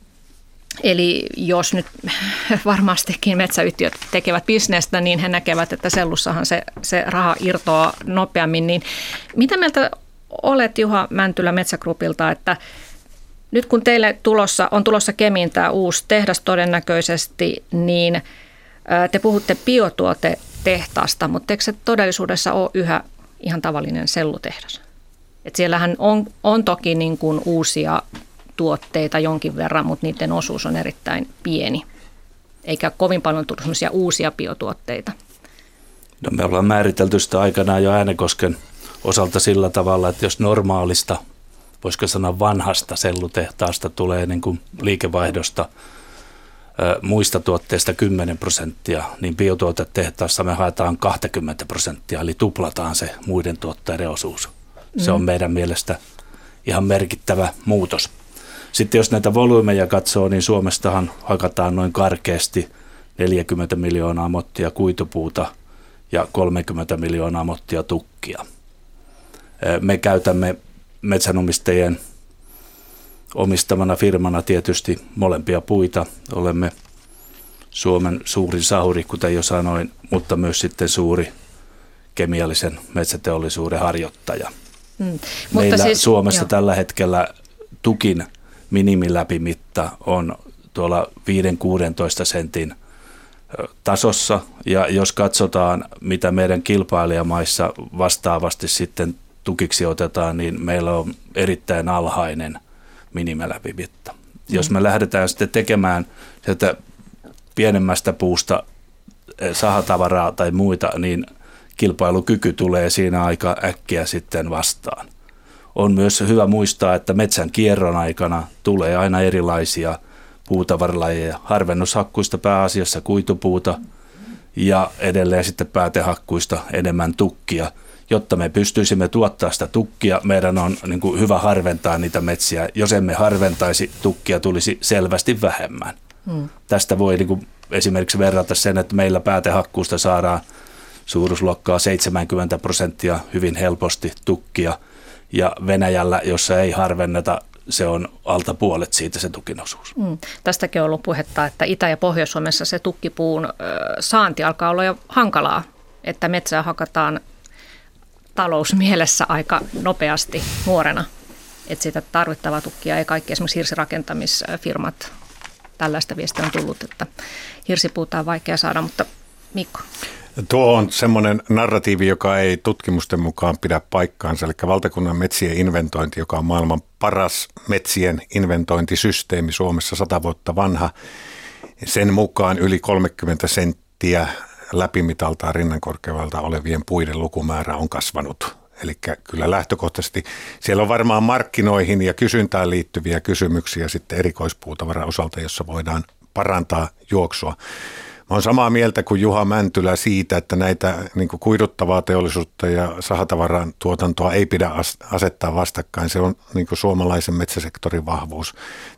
Eli jos nyt varmastikin metsäyhtiöt tekevät bisnestä, niin he näkevät, että sellussahan se, se raha irtoaa nopeammin. Niin mitä mieltä olet Juha Mäntylä Metsägrupilta, että nyt kun teille tulossa, on tulossa Kemiin tämä uusi tehdas todennäköisesti, niin te puhutte biotuotetehtaasta, mutta eikö se todellisuudessa ole yhä ihan tavallinen sellutehdas? Et siellähän on, on toki niin kuin uusia tuotteita jonkin verran, mutta niiden osuus on erittäin pieni. Eikä kovin paljon tullut uusia biotuotteita. No me ollaan määritelty sitä aikanaan jo Äänekosken osalta sillä tavalla, että jos normaalista, voisiko sanoa vanhasta sellutehtaasta tulee niin kuin liikevaihdosta muista tuotteista 10 prosenttia, niin biotuotetehtaassa me haetaan 20 prosenttia, eli tuplataan se muiden tuotteiden osuus. Se on mm. meidän mielestä ihan merkittävä muutos. Sitten jos näitä volyymeja katsoo, niin Suomestahan hakataan noin karkeasti 40 miljoonaa mottia kuitupuuta ja 30 miljoonaa mottia tukkia. Me käytämme metsänomistajien omistamana firmana tietysti molempia puita. Olemme Suomen suurin sahuri, kuten jo sanoin, mutta myös sitten suuri kemiallisen metsäteollisuuden harjoittaja. Hmm. Meillä siis, Suomessa jo. tällä hetkellä tukin minimiläpimitta on tuolla 5-16 sentin tasossa. Ja jos katsotaan, mitä meidän kilpailijamaissa vastaavasti sitten tukiksi otetaan, niin meillä on erittäin alhainen minimiläpimitta. Mm. Jos me lähdetään sitten tekemään sieltä pienemmästä puusta sahatavaraa tai muita, niin kilpailukyky tulee siinä aika äkkiä sitten vastaan on myös hyvä muistaa, että metsän kierron aikana tulee aina erilaisia puutavaralajeja. Harvennushakkuista pääasiassa kuitupuuta ja edelleen sitten päätehakkuista enemmän tukkia. Jotta me pystyisimme tuottaa sitä tukkia, meidän on niin kuin hyvä harventaa niitä metsiä. Jos emme harventaisi, tukkia tulisi selvästi vähemmän. Hmm. Tästä voi niin kuin esimerkiksi verrata sen, että meillä päätehakkuusta saadaan suuruusluokkaa 70 prosenttia hyvin helposti tukkia – ja Venäjällä, jossa ei harvenneta, se on alta puolet siitä se tukinosuus. Mm. Tästäkin on ollut puhetta, että Itä- ja Pohjois-Suomessa se tukkipuun saanti alkaa olla jo hankalaa, että metsää hakataan talousmielessä aika nopeasti nuorena. Että sitä tarvittavaa tukkia ei kaikki esimerkiksi hirsirakentamisfirmat, tällaista viestiä on tullut, että hirsipuuta on vaikea saada, mutta Mikko? Tuo on semmoinen narratiivi, joka ei tutkimusten mukaan pidä paikkaansa. Eli valtakunnan metsien inventointi, joka on maailman paras metsien inventointisysteemi Suomessa sata vuotta vanha. Sen mukaan yli 30 senttiä läpimitaltaan rinnankorkeudelta olevien puiden lukumäärä on kasvanut. Eli kyllä lähtökohtaisesti siellä on varmaan markkinoihin ja kysyntään liittyviä kysymyksiä sitten erikoispuutavaran osalta, jossa voidaan parantaa juoksua. Olen samaa mieltä kuin Juha Mäntylä siitä, että näitä niin kuin kuiduttavaa teollisuutta ja sahatavaran tuotantoa ei pidä asettaa vastakkain. Se on niin kuin suomalaisen metsäsektorin vahvuus.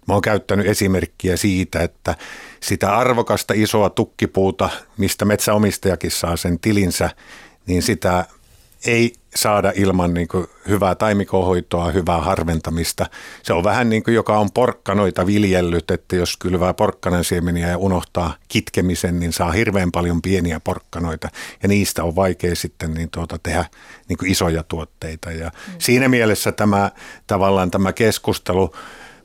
Mä olen käyttänyt esimerkkiä siitä, että sitä arvokasta isoa tukkipuuta, mistä metsäomistajakin saa sen tilinsä, niin sitä ei saada ilman niin kuin hyvää taimikohoitoa, hyvää harventamista. Se on vähän niin kuin joka on porkkanoita viljellyt, että jos kylvää porkkanan siemeniä ja unohtaa kitkemisen, niin saa hirveän paljon pieniä porkkanoita ja niistä on vaikea sitten niin tuota tehdä niin kuin isoja tuotteita. Ja mm. Siinä mielessä tämä tavallaan tämä keskustelu,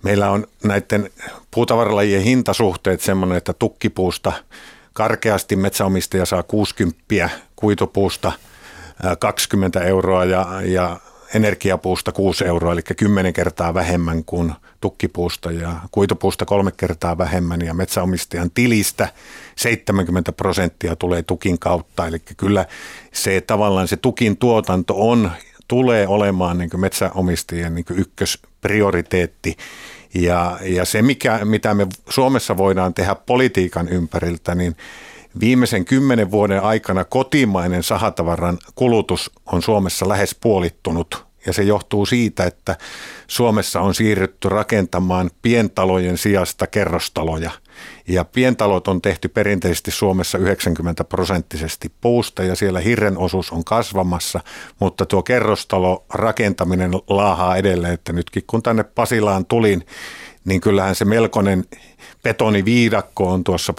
meillä on näiden puutavaralajien hintasuhteet semmoinen, että tukkipuusta karkeasti metsäomistaja saa 60 kuitupuusta – 20 euroa ja, ja energiapuusta 6 euroa, eli 10 kertaa vähemmän kuin tukkipuusta ja kuitupuusta kolme kertaa vähemmän ja metsäomistajan tilistä 70 prosenttia tulee tukin kautta. Eli kyllä se tavallaan se tukin tuotanto on, tulee olemaan niin metsäomistajien niin ykkösprioriteetti. Ja, ja se, mikä, mitä me Suomessa voidaan tehdä politiikan ympäriltä, niin Viimeisen kymmenen vuoden aikana kotimainen sahatavaran kulutus on Suomessa lähes puolittunut ja se johtuu siitä, että Suomessa on siirrytty rakentamaan pientalojen sijasta kerrostaloja. Ja pientalot on tehty perinteisesti Suomessa 90 prosenttisesti puusta ja siellä hirren osuus on kasvamassa, mutta tuo kerrostalo rakentaminen laahaa edelleen, että nytkin kun tänne Pasilaan tulin, niin kyllähän se melkoinen betoniviidakko on tuossa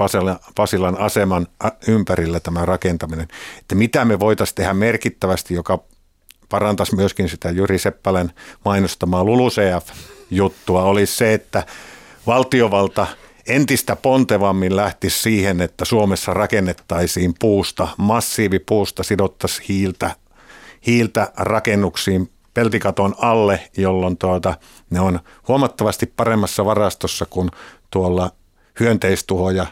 Pasilan aseman ympärillä tämä rakentaminen. Että mitä me voitaisiin tehdä merkittävästi, joka parantaisi myöskin sitä Jyri Seppälän mainostamaa LULUCF-juttua, olisi se, että valtiovalta entistä pontevammin lähtisi siihen, että Suomessa rakennettaisiin puusta, massiivipuusta sidottaisiin hiiltä, hiiltä rakennuksiin peltikaton alle, jolloin tuota, ne on huomattavasti paremmassa varastossa kuin tuolla hyönteistuhoja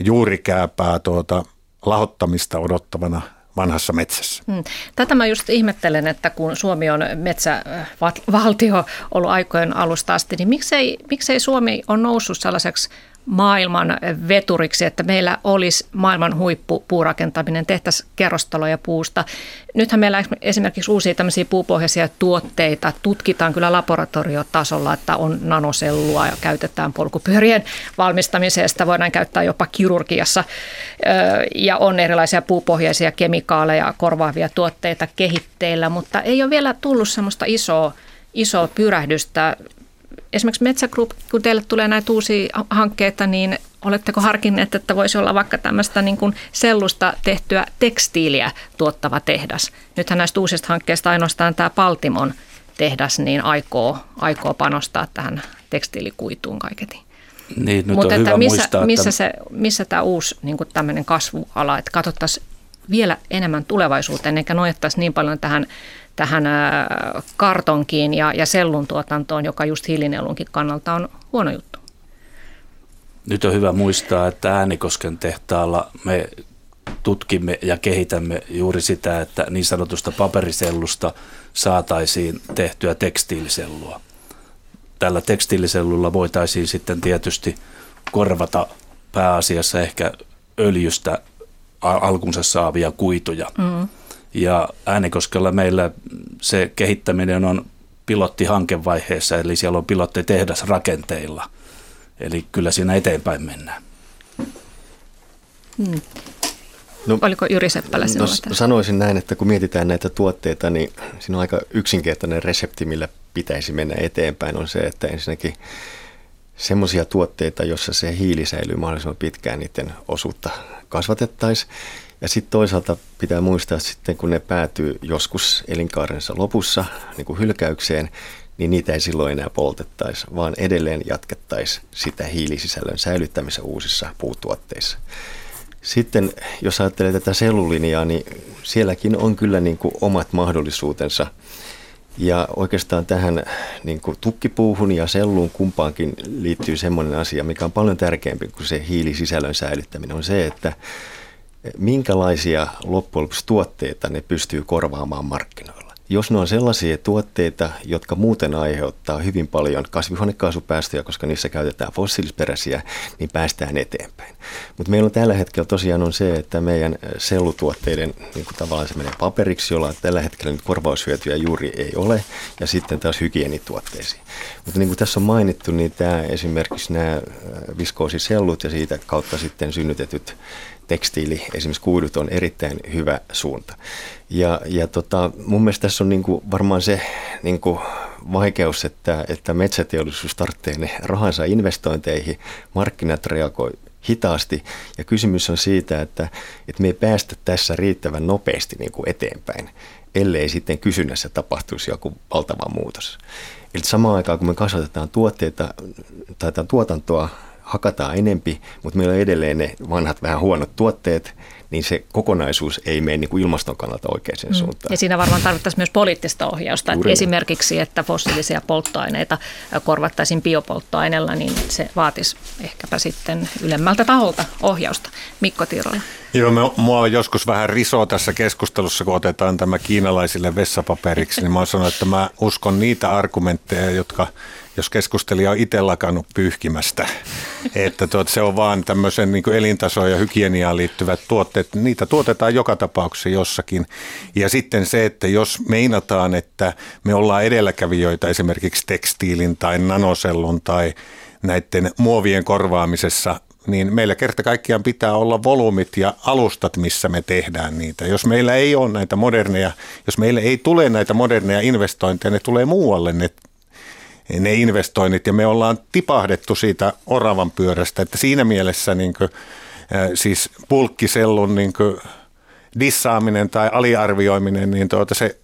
juurikääpää tuota, lahottamista odottavana vanhassa metsässä. Hmm. Tätä mä just ihmettelen, että kun Suomi on metsävaltio ollut aikojen alusta asti, niin miksei, miksei Suomi on noussut sellaiseksi maailman veturiksi, että meillä olisi maailman huippu puurakentaminen, tehtäisiin kerrostaloja puusta. Nythän meillä esimerkiksi uusia tämmöisiä puupohjaisia tuotteita tutkitaan kyllä laboratoriotasolla, että on nanosellua ja käytetään polkupyörien valmistamiseen, sitä voidaan käyttää jopa kirurgiassa ja on erilaisia puupohjaisia kemikaaleja, korvaavia tuotteita kehitteillä, mutta ei ole vielä tullut semmoista isoa isoa pyrähdystä esimerkiksi Metsä Group, kun teille tulee näitä uusia hankkeita, niin oletteko harkinneet, että voisi olla vaikka tämmöistä niin kuin sellusta tehtyä tekstiiliä tuottava tehdas? Nythän näistä uusista hankkeista ainoastaan tämä Paltimon tehdas niin aikoo, aikoo panostaa tähän tekstiilikuituun kaiketi. Niin, nyt Mutta on että hyvä missä, muistaa, missä, se, missä tämä uusi niin tämmöinen kasvuala, että katsottaisiin vielä enemmän tulevaisuuteen, eikä nojattaisi niin paljon tähän tähän kartonkiin ja, ja sellun tuotantoon, joka just hiilinelunkin kannalta on huono juttu. Nyt on hyvä muistaa, että Äänikosken tehtaalla me tutkimme ja kehitämme juuri sitä, että niin sanotusta paperisellusta saataisiin tehtyä tekstiilisellua. Tällä tekstiilisellulla voitaisiin sitten tietysti korvata pääasiassa ehkä öljystä alkunsa saavia kuituja. Mm. Ja Äänekoskella meillä se kehittäminen on pilottihankevaiheessa, eli siellä on pilottitehdas rakenteilla. Eli kyllä siinä eteenpäin mennään. Hmm. No, Oliko Jyri Seppälä no, Sanoisin näin, että kun mietitään näitä tuotteita, niin siinä on aika yksinkertainen resepti, millä pitäisi mennä eteenpäin, on se, että ensinnäkin semmoisia tuotteita, jossa se hiili säilyy mahdollisimman pitkään, niiden osuutta kasvatettaisiin. Ja sitten toisaalta pitää muistaa sitten, kun ne päätyy joskus elinkaarensa lopussa niin kuin hylkäykseen, niin niitä ei silloin enää poltettaisi, vaan edelleen jatkettaisiin sitä hiilisisällön säilyttämistä uusissa puutuotteissa. Sitten jos ajattelee tätä sellulinjaa, niin sielläkin on kyllä niin kuin omat mahdollisuutensa. Ja oikeastaan tähän niin kuin tukkipuuhun ja selluun kumpaankin liittyy sellainen asia, mikä on paljon tärkeämpi kuin se hiilisisällön säilyttäminen, on se, että minkälaisia loppujen lopuksi tuotteita ne pystyy korvaamaan markkinoilla. Jos ne on sellaisia tuotteita, jotka muuten aiheuttaa hyvin paljon kasvihuonekaasupäästöjä, koska niissä käytetään fossiilisperäisiä, niin päästään eteenpäin. Mutta meillä on tällä hetkellä tosiaan on se, että meidän sellutuotteiden niin kuin tavallaan se menee paperiksi, jolla tällä hetkellä nyt korvaushyötyjä juuri ei ole, ja sitten taas hygienituotteisiin. Mutta niin kuin tässä on mainittu, niin tämä esimerkiksi nämä viskoosisellut ja siitä kautta sitten synnytetyt tekstiili, esimerkiksi kuidut on erittäin hyvä suunta. Ja, ja tota, mun mielestä tässä on niin kuin varmaan se niin kuin vaikeus, että, että metsäteollisuus tarvitsee ne rahansa investointeihin, markkinat reagoi hitaasti ja kysymys on siitä, että, että me ei päästä tässä riittävän nopeasti niin kuin eteenpäin, ellei sitten kysynnässä tapahtuisi joku valtava muutos. Eli samaan aikaan kun me kasvatetaan tuotteita tai tuotantoa hakataan enempi, mutta meillä on edelleen ne vanhat vähän huonot tuotteet, niin se kokonaisuus ei mene niin kuin ilmaston kannalta oikeaan mm. suuntaan. Ja siinä varmaan tarvittaisiin myös poliittista ohjausta. Juuri Esimerkiksi, että fossiilisia polttoaineita korvattaisiin biopolttoaineella, niin se vaatisi ehkäpä sitten ylemmältä taholta ohjausta. Mikko Tirola. Joo, me, mua joskus vähän risoo tässä keskustelussa, kun otetaan tämä kiinalaisille vessapaperiksi, niin mä sanon, että mä uskon niitä argumentteja, jotka jos keskustelija on itse lakannut pyyhkimästä, että tuot, se on vaan tämmöisen niin elintasoon ja hygieniaan liittyvät tuotteet, niitä tuotetaan joka tapauksessa jossakin. Ja sitten se, että jos meinataan, että me ollaan edelläkävijöitä esimerkiksi tekstiilin tai nanosellun tai näiden muovien korvaamisessa, niin meillä kerta kaikkiaan pitää olla volyymit ja alustat, missä me tehdään niitä. Jos meillä ei ole näitä moderneja, jos meillä ei tule näitä moderneja investointeja, ne tulee muualle ne ne investoinnit ja me ollaan tipahdettu siitä oravan pyörästä, että siinä mielessä niin kuin, siis pulkkisellun niin kuin, dissaaminen tai aliarvioiminen, niin tuota se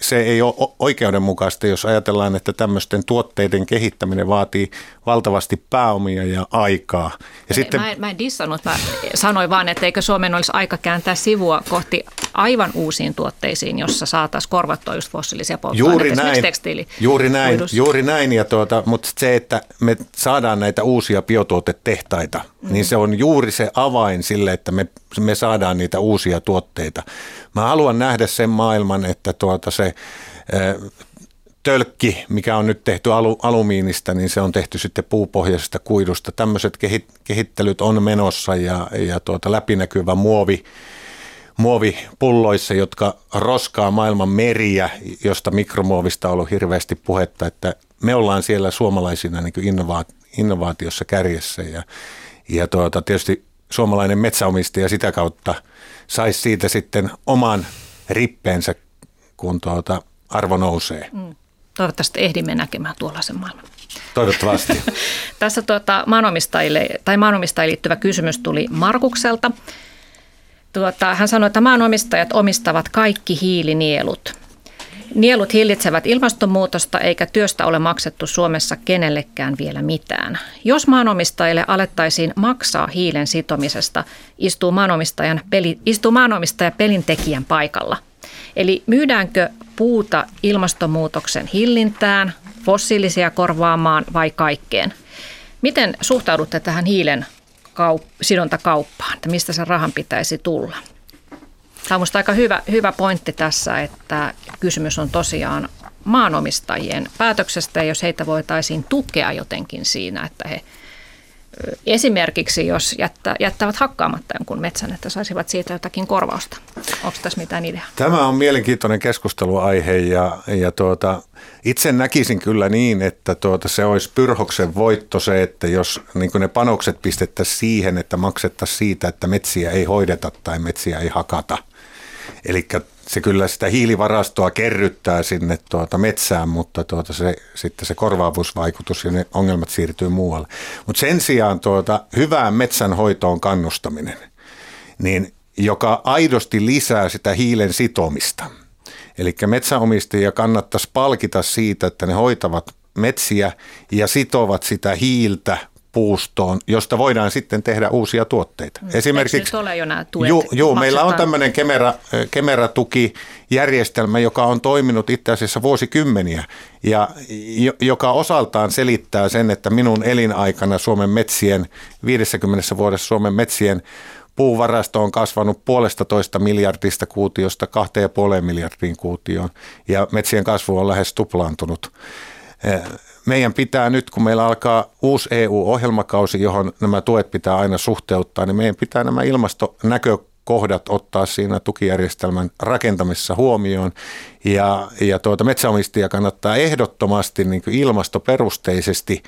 se ei ole oikeudenmukaista, jos ajatellaan, että tämmöisten tuotteiden kehittäminen vaatii valtavasti pääomia ja aikaa. Ja ei, sitten... mä, en, mä en dissannut, mä sanoin vaan, että eikö Suomen olisi aika kääntää sivua kohti aivan uusiin tuotteisiin, jossa saataisiin korvattua just fossiilisia polttoaineita, juuri näin, tekstiili. Juuri näin, juuri näin ja tuota, mutta se, että me saadaan näitä uusia biotuotetehtaita, mm. niin se on juuri se avain sille, että me, me saadaan niitä uusia tuotteita. Mä haluan nähdä sen maailman, että tuota se tölkki, mikä on nyt tehty alu, alumiinista, niin se on tehty sitten puupohjaisesta kuidusta. Tämmöiset kehittelyt on menossa ja, ja tuota läpinäkyvä muovi, muovipulloissa, jotka roskaa maailman meriä, josta mikromuovista on ollut hirveästi puhetta, että me ollaan siellä suomalaisina niin innovaat, innovaatiossa kärjessä ja, ja tuota, tietysti suomalainen metsäomistaja sitä kautta saisi siitä sitten oman rippeensä, kun tuota arvo nousee. Mm. Toivottavasti ehdimme näkemään tuollaisen maailman. Toivottavasti. Tässä tuota, maanomistajille, tai maanomistajille liittyvä kysymys tuli Markukselta. Tuota, hän sanoi, että maanomistajat omistavat kaikki hiilinielut. Nielut hillitsevät ilmastonmuutosta eikä työstä ole maksettu Suomessa kenellekään vielä mitään. Jos maanomistajille alettaisiin maksaa hiilen sitomisesta, istuu, maanomistajan peli, istuu maanomistaja pelintekijän paikalla. Eli myydäänkö puuta ilmastonmuutoksen hillintään, fossiilisia korvaamaan vai kaikkeen? Miten suhtaudutte tähän hiilen kaup- sidontakauppaan, että mistä sen rahan pitäisi tulla? Tämä on minusta aika hyvä, hyvä pointti tässä, että kysymys on tosiaan maanomistajien päätöksestä, jos heitä voitaisiin tukea jotenkin siinä, että he esimerkiksi jos jättä, jättävät hakkaamatta jonkun metsän, että saisivat siitä jotakin korvausta. Onko tässä mitään ideaa? Tämä on mielenkiintoinen keskusteluaihe ja, ja tuota, itse näkisin kyllä niin, että tuota, se olisi pyrhoksen voitto se, että jos niin ne panokset pistettäisiin siihen, että maksettaisiin siitä, että metsiä ei hoideta tai metsiä ei hakata – Eli se kyllä sitä hiilivarastoa kerryttää sinne tuota metsään, mutta tuota se, sitten se korvaavuusvaikutus ja ne ongelmat siirtyy muualle. Mutta sen sijaan tuota, hyvään metsänhoitoon kannustaminen, niin joka aidosti lisää sitä hiilen sitomista. Eli metsäomistajia kannattaisi palkita siitä, että ne hoitavat metsiä ja sitovat sitä hiiltä puustoon, josta voidaan sitten tehdä uusia tuotteita. Mm. Esimerkiksi ole jo nämä tuet Juu, juu meillä on tämmöinen Kemera, Kemera-tukijärjestelmä, joka on toiminut itse asiassa vuosikymmeniä ja joka osaltaan selittää sen, että minun elinaikana Suomen metsien, 50 vuodessa Suomen metsien puuvarasto on kasvanut puolesta toista miljardista kuutiosta kahteen ja puoleen miljardiin kuutioon ja metsien kasvu on lähes tuplaantunut. Meidän pitää nyt, kun meillä alkaa uusi EU-ohjelmakausi, johon nämä tuet pitää aina suhteuttaa, niin meidän pitää nämä ilmastonäkökohdat ottaa siinä tukijärjestelmän rakentamisessa huomioon. Ja, ja tuota, metsäomistajia kannattaa ehdottomasti niin ilmastoperusteisesti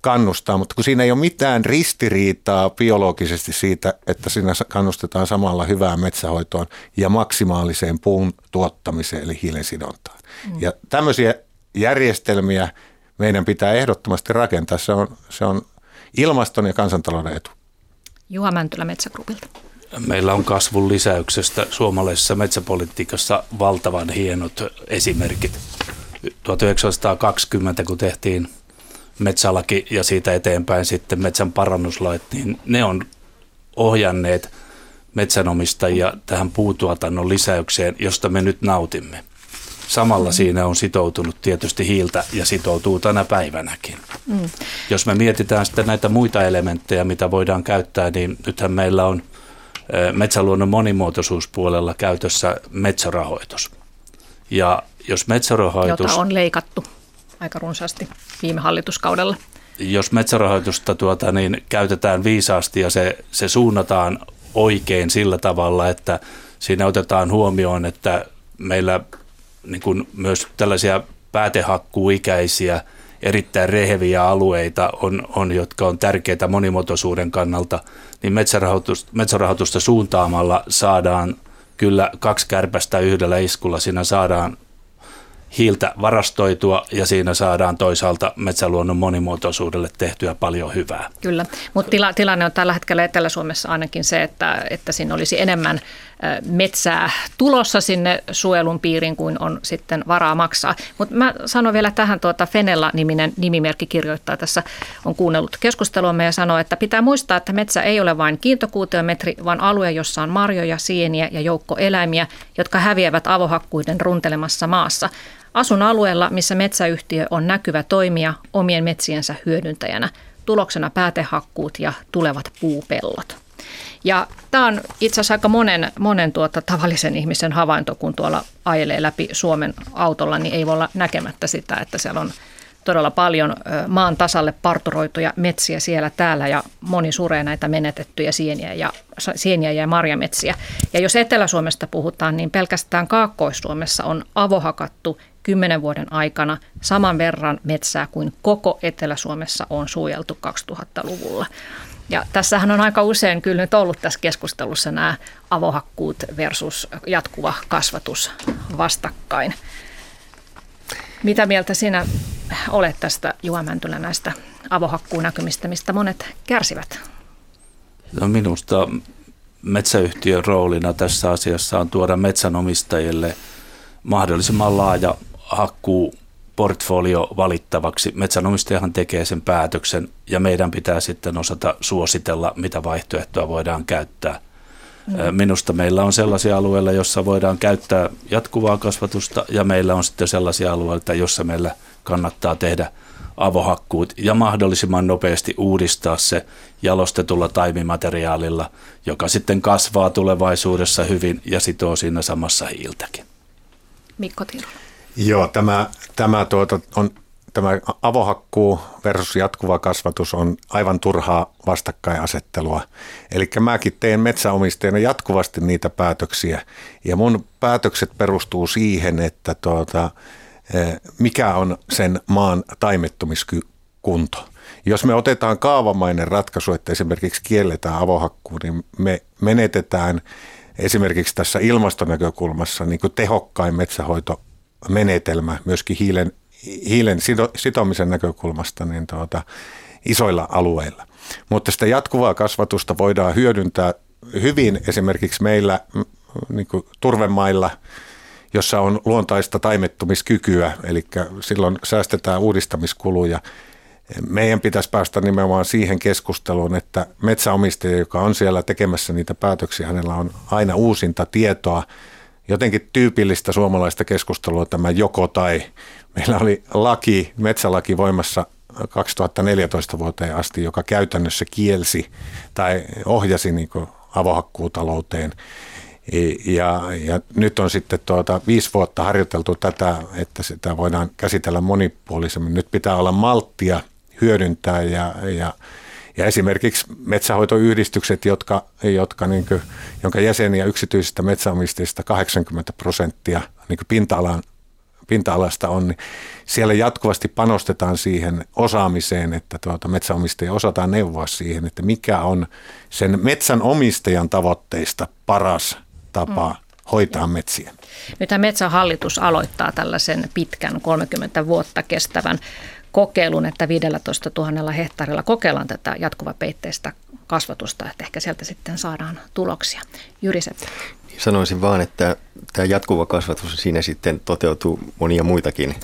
kannustaa, mutta kun siinä ei ole mitään ristiriitaa biologisesti siitä, että siinä kannustetaan samalla hyvään metsähoitoon ja maksimaaliseen puun tuottamiseen eli hiilen sidontaan. Mm. Ja tämmöisiä järjestelmiä meidän pitää ehdottomasti rakentaa. Se on, se on ilmaston ja kansantalouden etu. Juha Mäntylä Metsägrupilta. Meillä on kasvun lisäyksestä suomalaisessa metsäpolitiikassa valtavan hienot esimerkit. 1920, kun tehtiin metsälaki ja siitä eteenpäin sitten metsän parannuslait, niin ne on ohjanneet metsänomistajia tähän puutuotannon lisäykseen, josta me nyt nautimme. Samalla siinä on sitoutunut tietysti hiiltä ja sitoutuu tänä päivänäkin. Mm. Jos me mietitään sitten näitä muita elementtejä, mitä voidaan käyttää, niin nythän meillä on metsäluonnon monimuotoisuuspuolella käytössä metsärahoitus. Ja jos metsärahoitus... Jota on leikattu aika runsaasti viime hallituskaudella. Jos metsärahoitusta tuota, niin käytetään viisaasti ja se, se suunnataan oikein sillä tavalla, että siinä otetaan huomioon, että meillä niin kuin myös tällaisia päätehakkuikäisiä, erittäin reheviä alueita on, on, jotka on tärkeitä monimuotoisuuden kannalta, niin metsärahoitusta, metsärahoitusta suuntaamalla saadaan kyllä kaksi kärpästä yhdellä iskulla. Siinä saadaan hiiltä varastoitua ja siinä saadaan toisaalta metsäluonnon monimuotoisuudelle tehtyä paljon hyvää. Kyllä, mutta tila, tilanne on tällä hetkellä Etelä-Suomessa ainakin se, että, että siinä olisi enemmän metsää tulossa sinne suojelun piiriin kuin on sitten varaa maksaa. Mutta mä sanon vielä tähän, tuota Fenella-niminen nimimerkki kirjoittaa tässä, on kuunnellut keskusteluamme ja sanoo, että pitää muistaa, että metsä ei ole vain kiintokuutiometri, vaan alue, jossa on marjoja, sieniä ja joukko eläimiä, jotka häviävät avohakkuiden runtelemassa maassa. Asun alueella, missä metsäyhtiö on näkyvä toimija omien metsiensä hyödyntäjänä. Tuloksena päätehakkuut ja tulevat puupellot. Ja tämä on itse asiassa aika monen, monen tuota, tavallisen ihmisen havainto, kun tuolla ajelee läpi Suomen autolla, niin ei voi olla näkemättä sitä, että siellä on todella paljon maan tasalle parturoituja metsiä siellä täällä ja moni suree näitä menetettyjä sieniä ja, sieniä ja marjametsiä. Ja jos Etelä-Suomesta puhutaan, niin pelkästään Kaakkois-Suomessa on avohakattu kymmenen vuoden aikana saman verran metsää kuin koko Etelä-Suomessa on suojeltu 2000-luvulla. Ja tässähän on aika usein kyllä nyt ollut tässä keskustelussa nämä avohakkuut versus jatkuva kasvatus vastakkain. Mitä mieltä sinä olet tästä Juha Mäntylä näistä avohakkuunäkymistä, mistä monet kärsivät? No minusta metsäyhtiön roolina tässä asiassa on tuoda metsänomistajille mahdollisimman laaja hakkuu portfolio valittavaksi. Metsänomistajahan tekee sen päätöksen ja meidän pitää sitten osata suositella, mitä vaihtoehtoa voidaan käyttää. Mm. Minusta meillä on sellaisia alueilla, joissa voidaan käyttää jatkuvaa kasvatusta ja meillä on sitten sellaisia alueita, joissa meillä kannattaa tehdä avohakkuut ja mahdollisimman nopeasti uudistaa se jalostetulla taimimateriaalilla, joka sitten kasvaa tulevaisuudessa hyvin ja sitoo siinä samassa hiiltäkin. Mikko Tirola. Joo, tämä, tämä, tuota, on, tämä avohakkuu versus jatkuva kasvatus on aivan turhaa vastakkainasettelua. Eli mäkin teen metsäomistajana jatkuvasti niitä päätöksiä. Ja mun päätökset perustuu siihen, että tuota, eh, mikä on sen maan taimettumiskunto. Jos me otetaan kaavamainen ratkaisu, että esimerkiksi kielletään avohakkuu, niin me menetetään esimerkiksi tässä ilmastonäkökulmassa niin kuin tehokkain metsähoito menetelmä myöskin hiilen, hiilen sitomisen näkökulmasta niin tuota, isoilla alueilla. Mutta sitä jatkuvaa kasvatusta voidaan hyödyntää hyvin esimerkiksi meillä niin kuin turvemailla, jossa on luontaista taimettumiskykyä, eli silloin säästetään uudistamiskuluja. meidän pitäisi päästä nimenomaan siihen keskusteluun, että metsäomistaja, joka on siellä tekemässä niitä päätöksiä, hänellä on aina uusinta tietoa. Jotenkin tyypillistä suomalaista keskustelua tämä joko tai. Meillä oli laki, metsälaki voimassa 2014 vuoteen asti, joka käytännössä kielsi tai ohjasi niin avohakkuutalouteen. Ja, ja nyt on sitten tuota viisi vuotta harjoiteltu tätä, että sitä voidaan käsitellä monipuolisemmin. Nyt pitää olla malttia hyödyntää ja, ja, ja esimerkiksi metsähoitoyhdistykset, jotka, jotka niin kuin, jonka jäseniä yksityisistä metsäomistajista 80 prosenttia niin pinta-alan pinta-alasta on, niin siellä jatkuvasti panostetaan siihen osaamiseen, että tuota metsäomistajia osataan neuvoa siihen, että mikä on sen metsän omistajan tavoitteista paras tapa mm. hoitaa metsiä. Nyt metsähallitus aloittaa tällaisen pitkän 30 vuotta kestävän kokeilun, että 15 000 hehtaarilla kokeillaan tätä jatkuvapeitteistä kasvatusta, että ehkä sieltä sitten saadaan tuloksia. Jyri Seppä. Sanoisin vaan, että tämä jatkuva kasvatus, siinä sitten toteutuu monia muitakin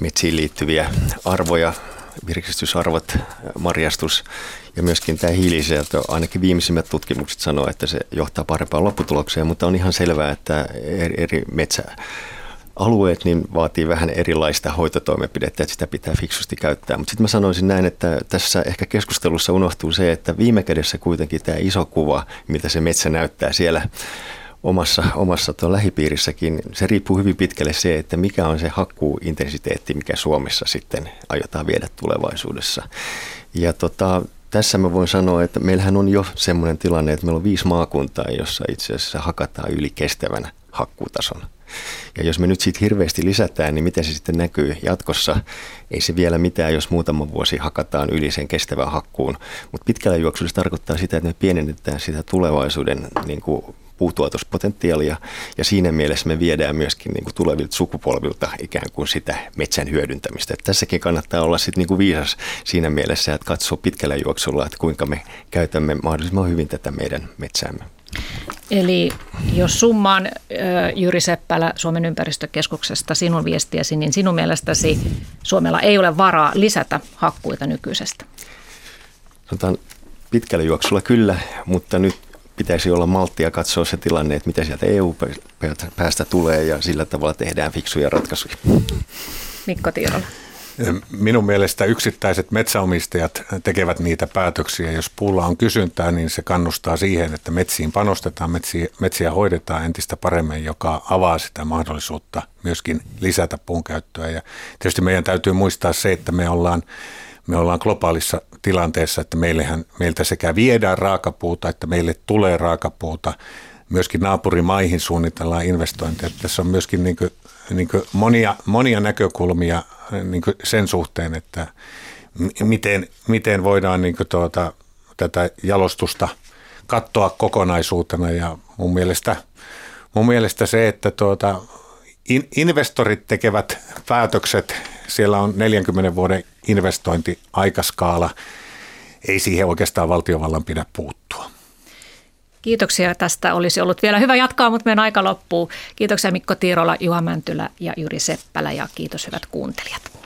metsiin liittyviä arvoja, virkistysarvot, marjastus ja myöskin tämä hiilisäätö. Ainakin viimeisimmät tutkimukset sanoo, että se johtaa parempaan lopputulokseen, mutta on ihan selvää, että eri metsä alueet niin vaatii vähän erilaista hoitotoimenpidettä, että sitä pitää fiksusti käyttää. Mutta sitten mä sanoisin näin, että tässä ehkä keskustelussa unohtuu se, että viime kädessä kuitenkin tämä iso kuva, mitä se metsä näyttää siellä omassa, omassa tuo lähipiirissäkin, se riippuu hyvin pitkälle se, että mikä on se hakkuuintensiteetti, mikä Suomessa sitten aiotaan viedä tulevaisuudessa. Ja tota, tässä mä voin sanoa, että meillähän on jo semmoinen tilanne, että meillä on viisi maakuntaa, jossa itse asiassa hakataan yli kestävän hakkuutason. Ja jos me nyt siitä hirveästi lisätään, niin miten se sitten näkyy jatkossa? Ei se vielä mitään, jos muutama vuosi hakataan yli sen kestävän hakkuun. Mutta pitkällä juoksulla se tarkoittaa sitä, että me pienennetään sitä tulevaisuuden niin kuin puutuotospotentiaalia ja siinä mielessä me viedään myöskin niin kuin tulevilta sukupolvilta ikään kuin sitä metsän hyödyntämistä. Että tässäkin kannattaa olla sitten niin kuin viisas siinä mielessä, että katsoo pitkällä juoksulla, että kuinka me käytämme mahdollisimman hyvin tätä meidän metsäämme. Eli jos summaan Jyri Seppälä Suomen ympäristökeskuksesta sinun viestiäsi, niin sinun mielestäsi Suomella ei ole varaa lisätä hakkuita nykyisestä? Sanotaan pitkällä juoksulla kyllä, mutta nyt pitäisi olla malttia katsoa se tilanne, että mitä sieltä EU-päästä tulee ja sillä tavalla tehdään fiksuja ratkaisuja. Mikko Tiirola. Minun mielestä yksittäiset metsäomistajat tekevät niitä päätöksiä. Jos puulla on kysyntää, niin se kannustaa siihen, että metsiin panostetaan, metsiä, hoidetaan entistä paremmin, joka avaa sitä mahdollisuutta myöskin lisätä puun käyttöä. Ja tietysti meidän täytyy muistaa se, että me ollaan, me ollaan globaalissa tilanteessa, että meillähän, meiltä sekä viedään raakapuuta, että meille tulee raakapuuta. Myöskin naapurimaihin suunnitellaan investointeja. Tässä on myöskin niin kuin, niin kuin monia, monia näkökulmia niin sen suhteen, että miten, miten voidaan niin tuota, tätä jalostusta katsoa kokonaisuutena ja mun mielestä, mun mielestä se, että tuota, investorit tekevät päätökset, siellä on 40 vuoden investointiaikaskaala, ei siihen oikeastaan valtiovallan pidä puuttua. Kiitoksia tästä. Olisi ollut vielä hyvä jatkaa, mutta meidän aika loppuu. Kiitoksia Mikko Tiirola, Juha Mäntylä ja Jyri Seppälä ja kiitos hyvät kuuntelijat.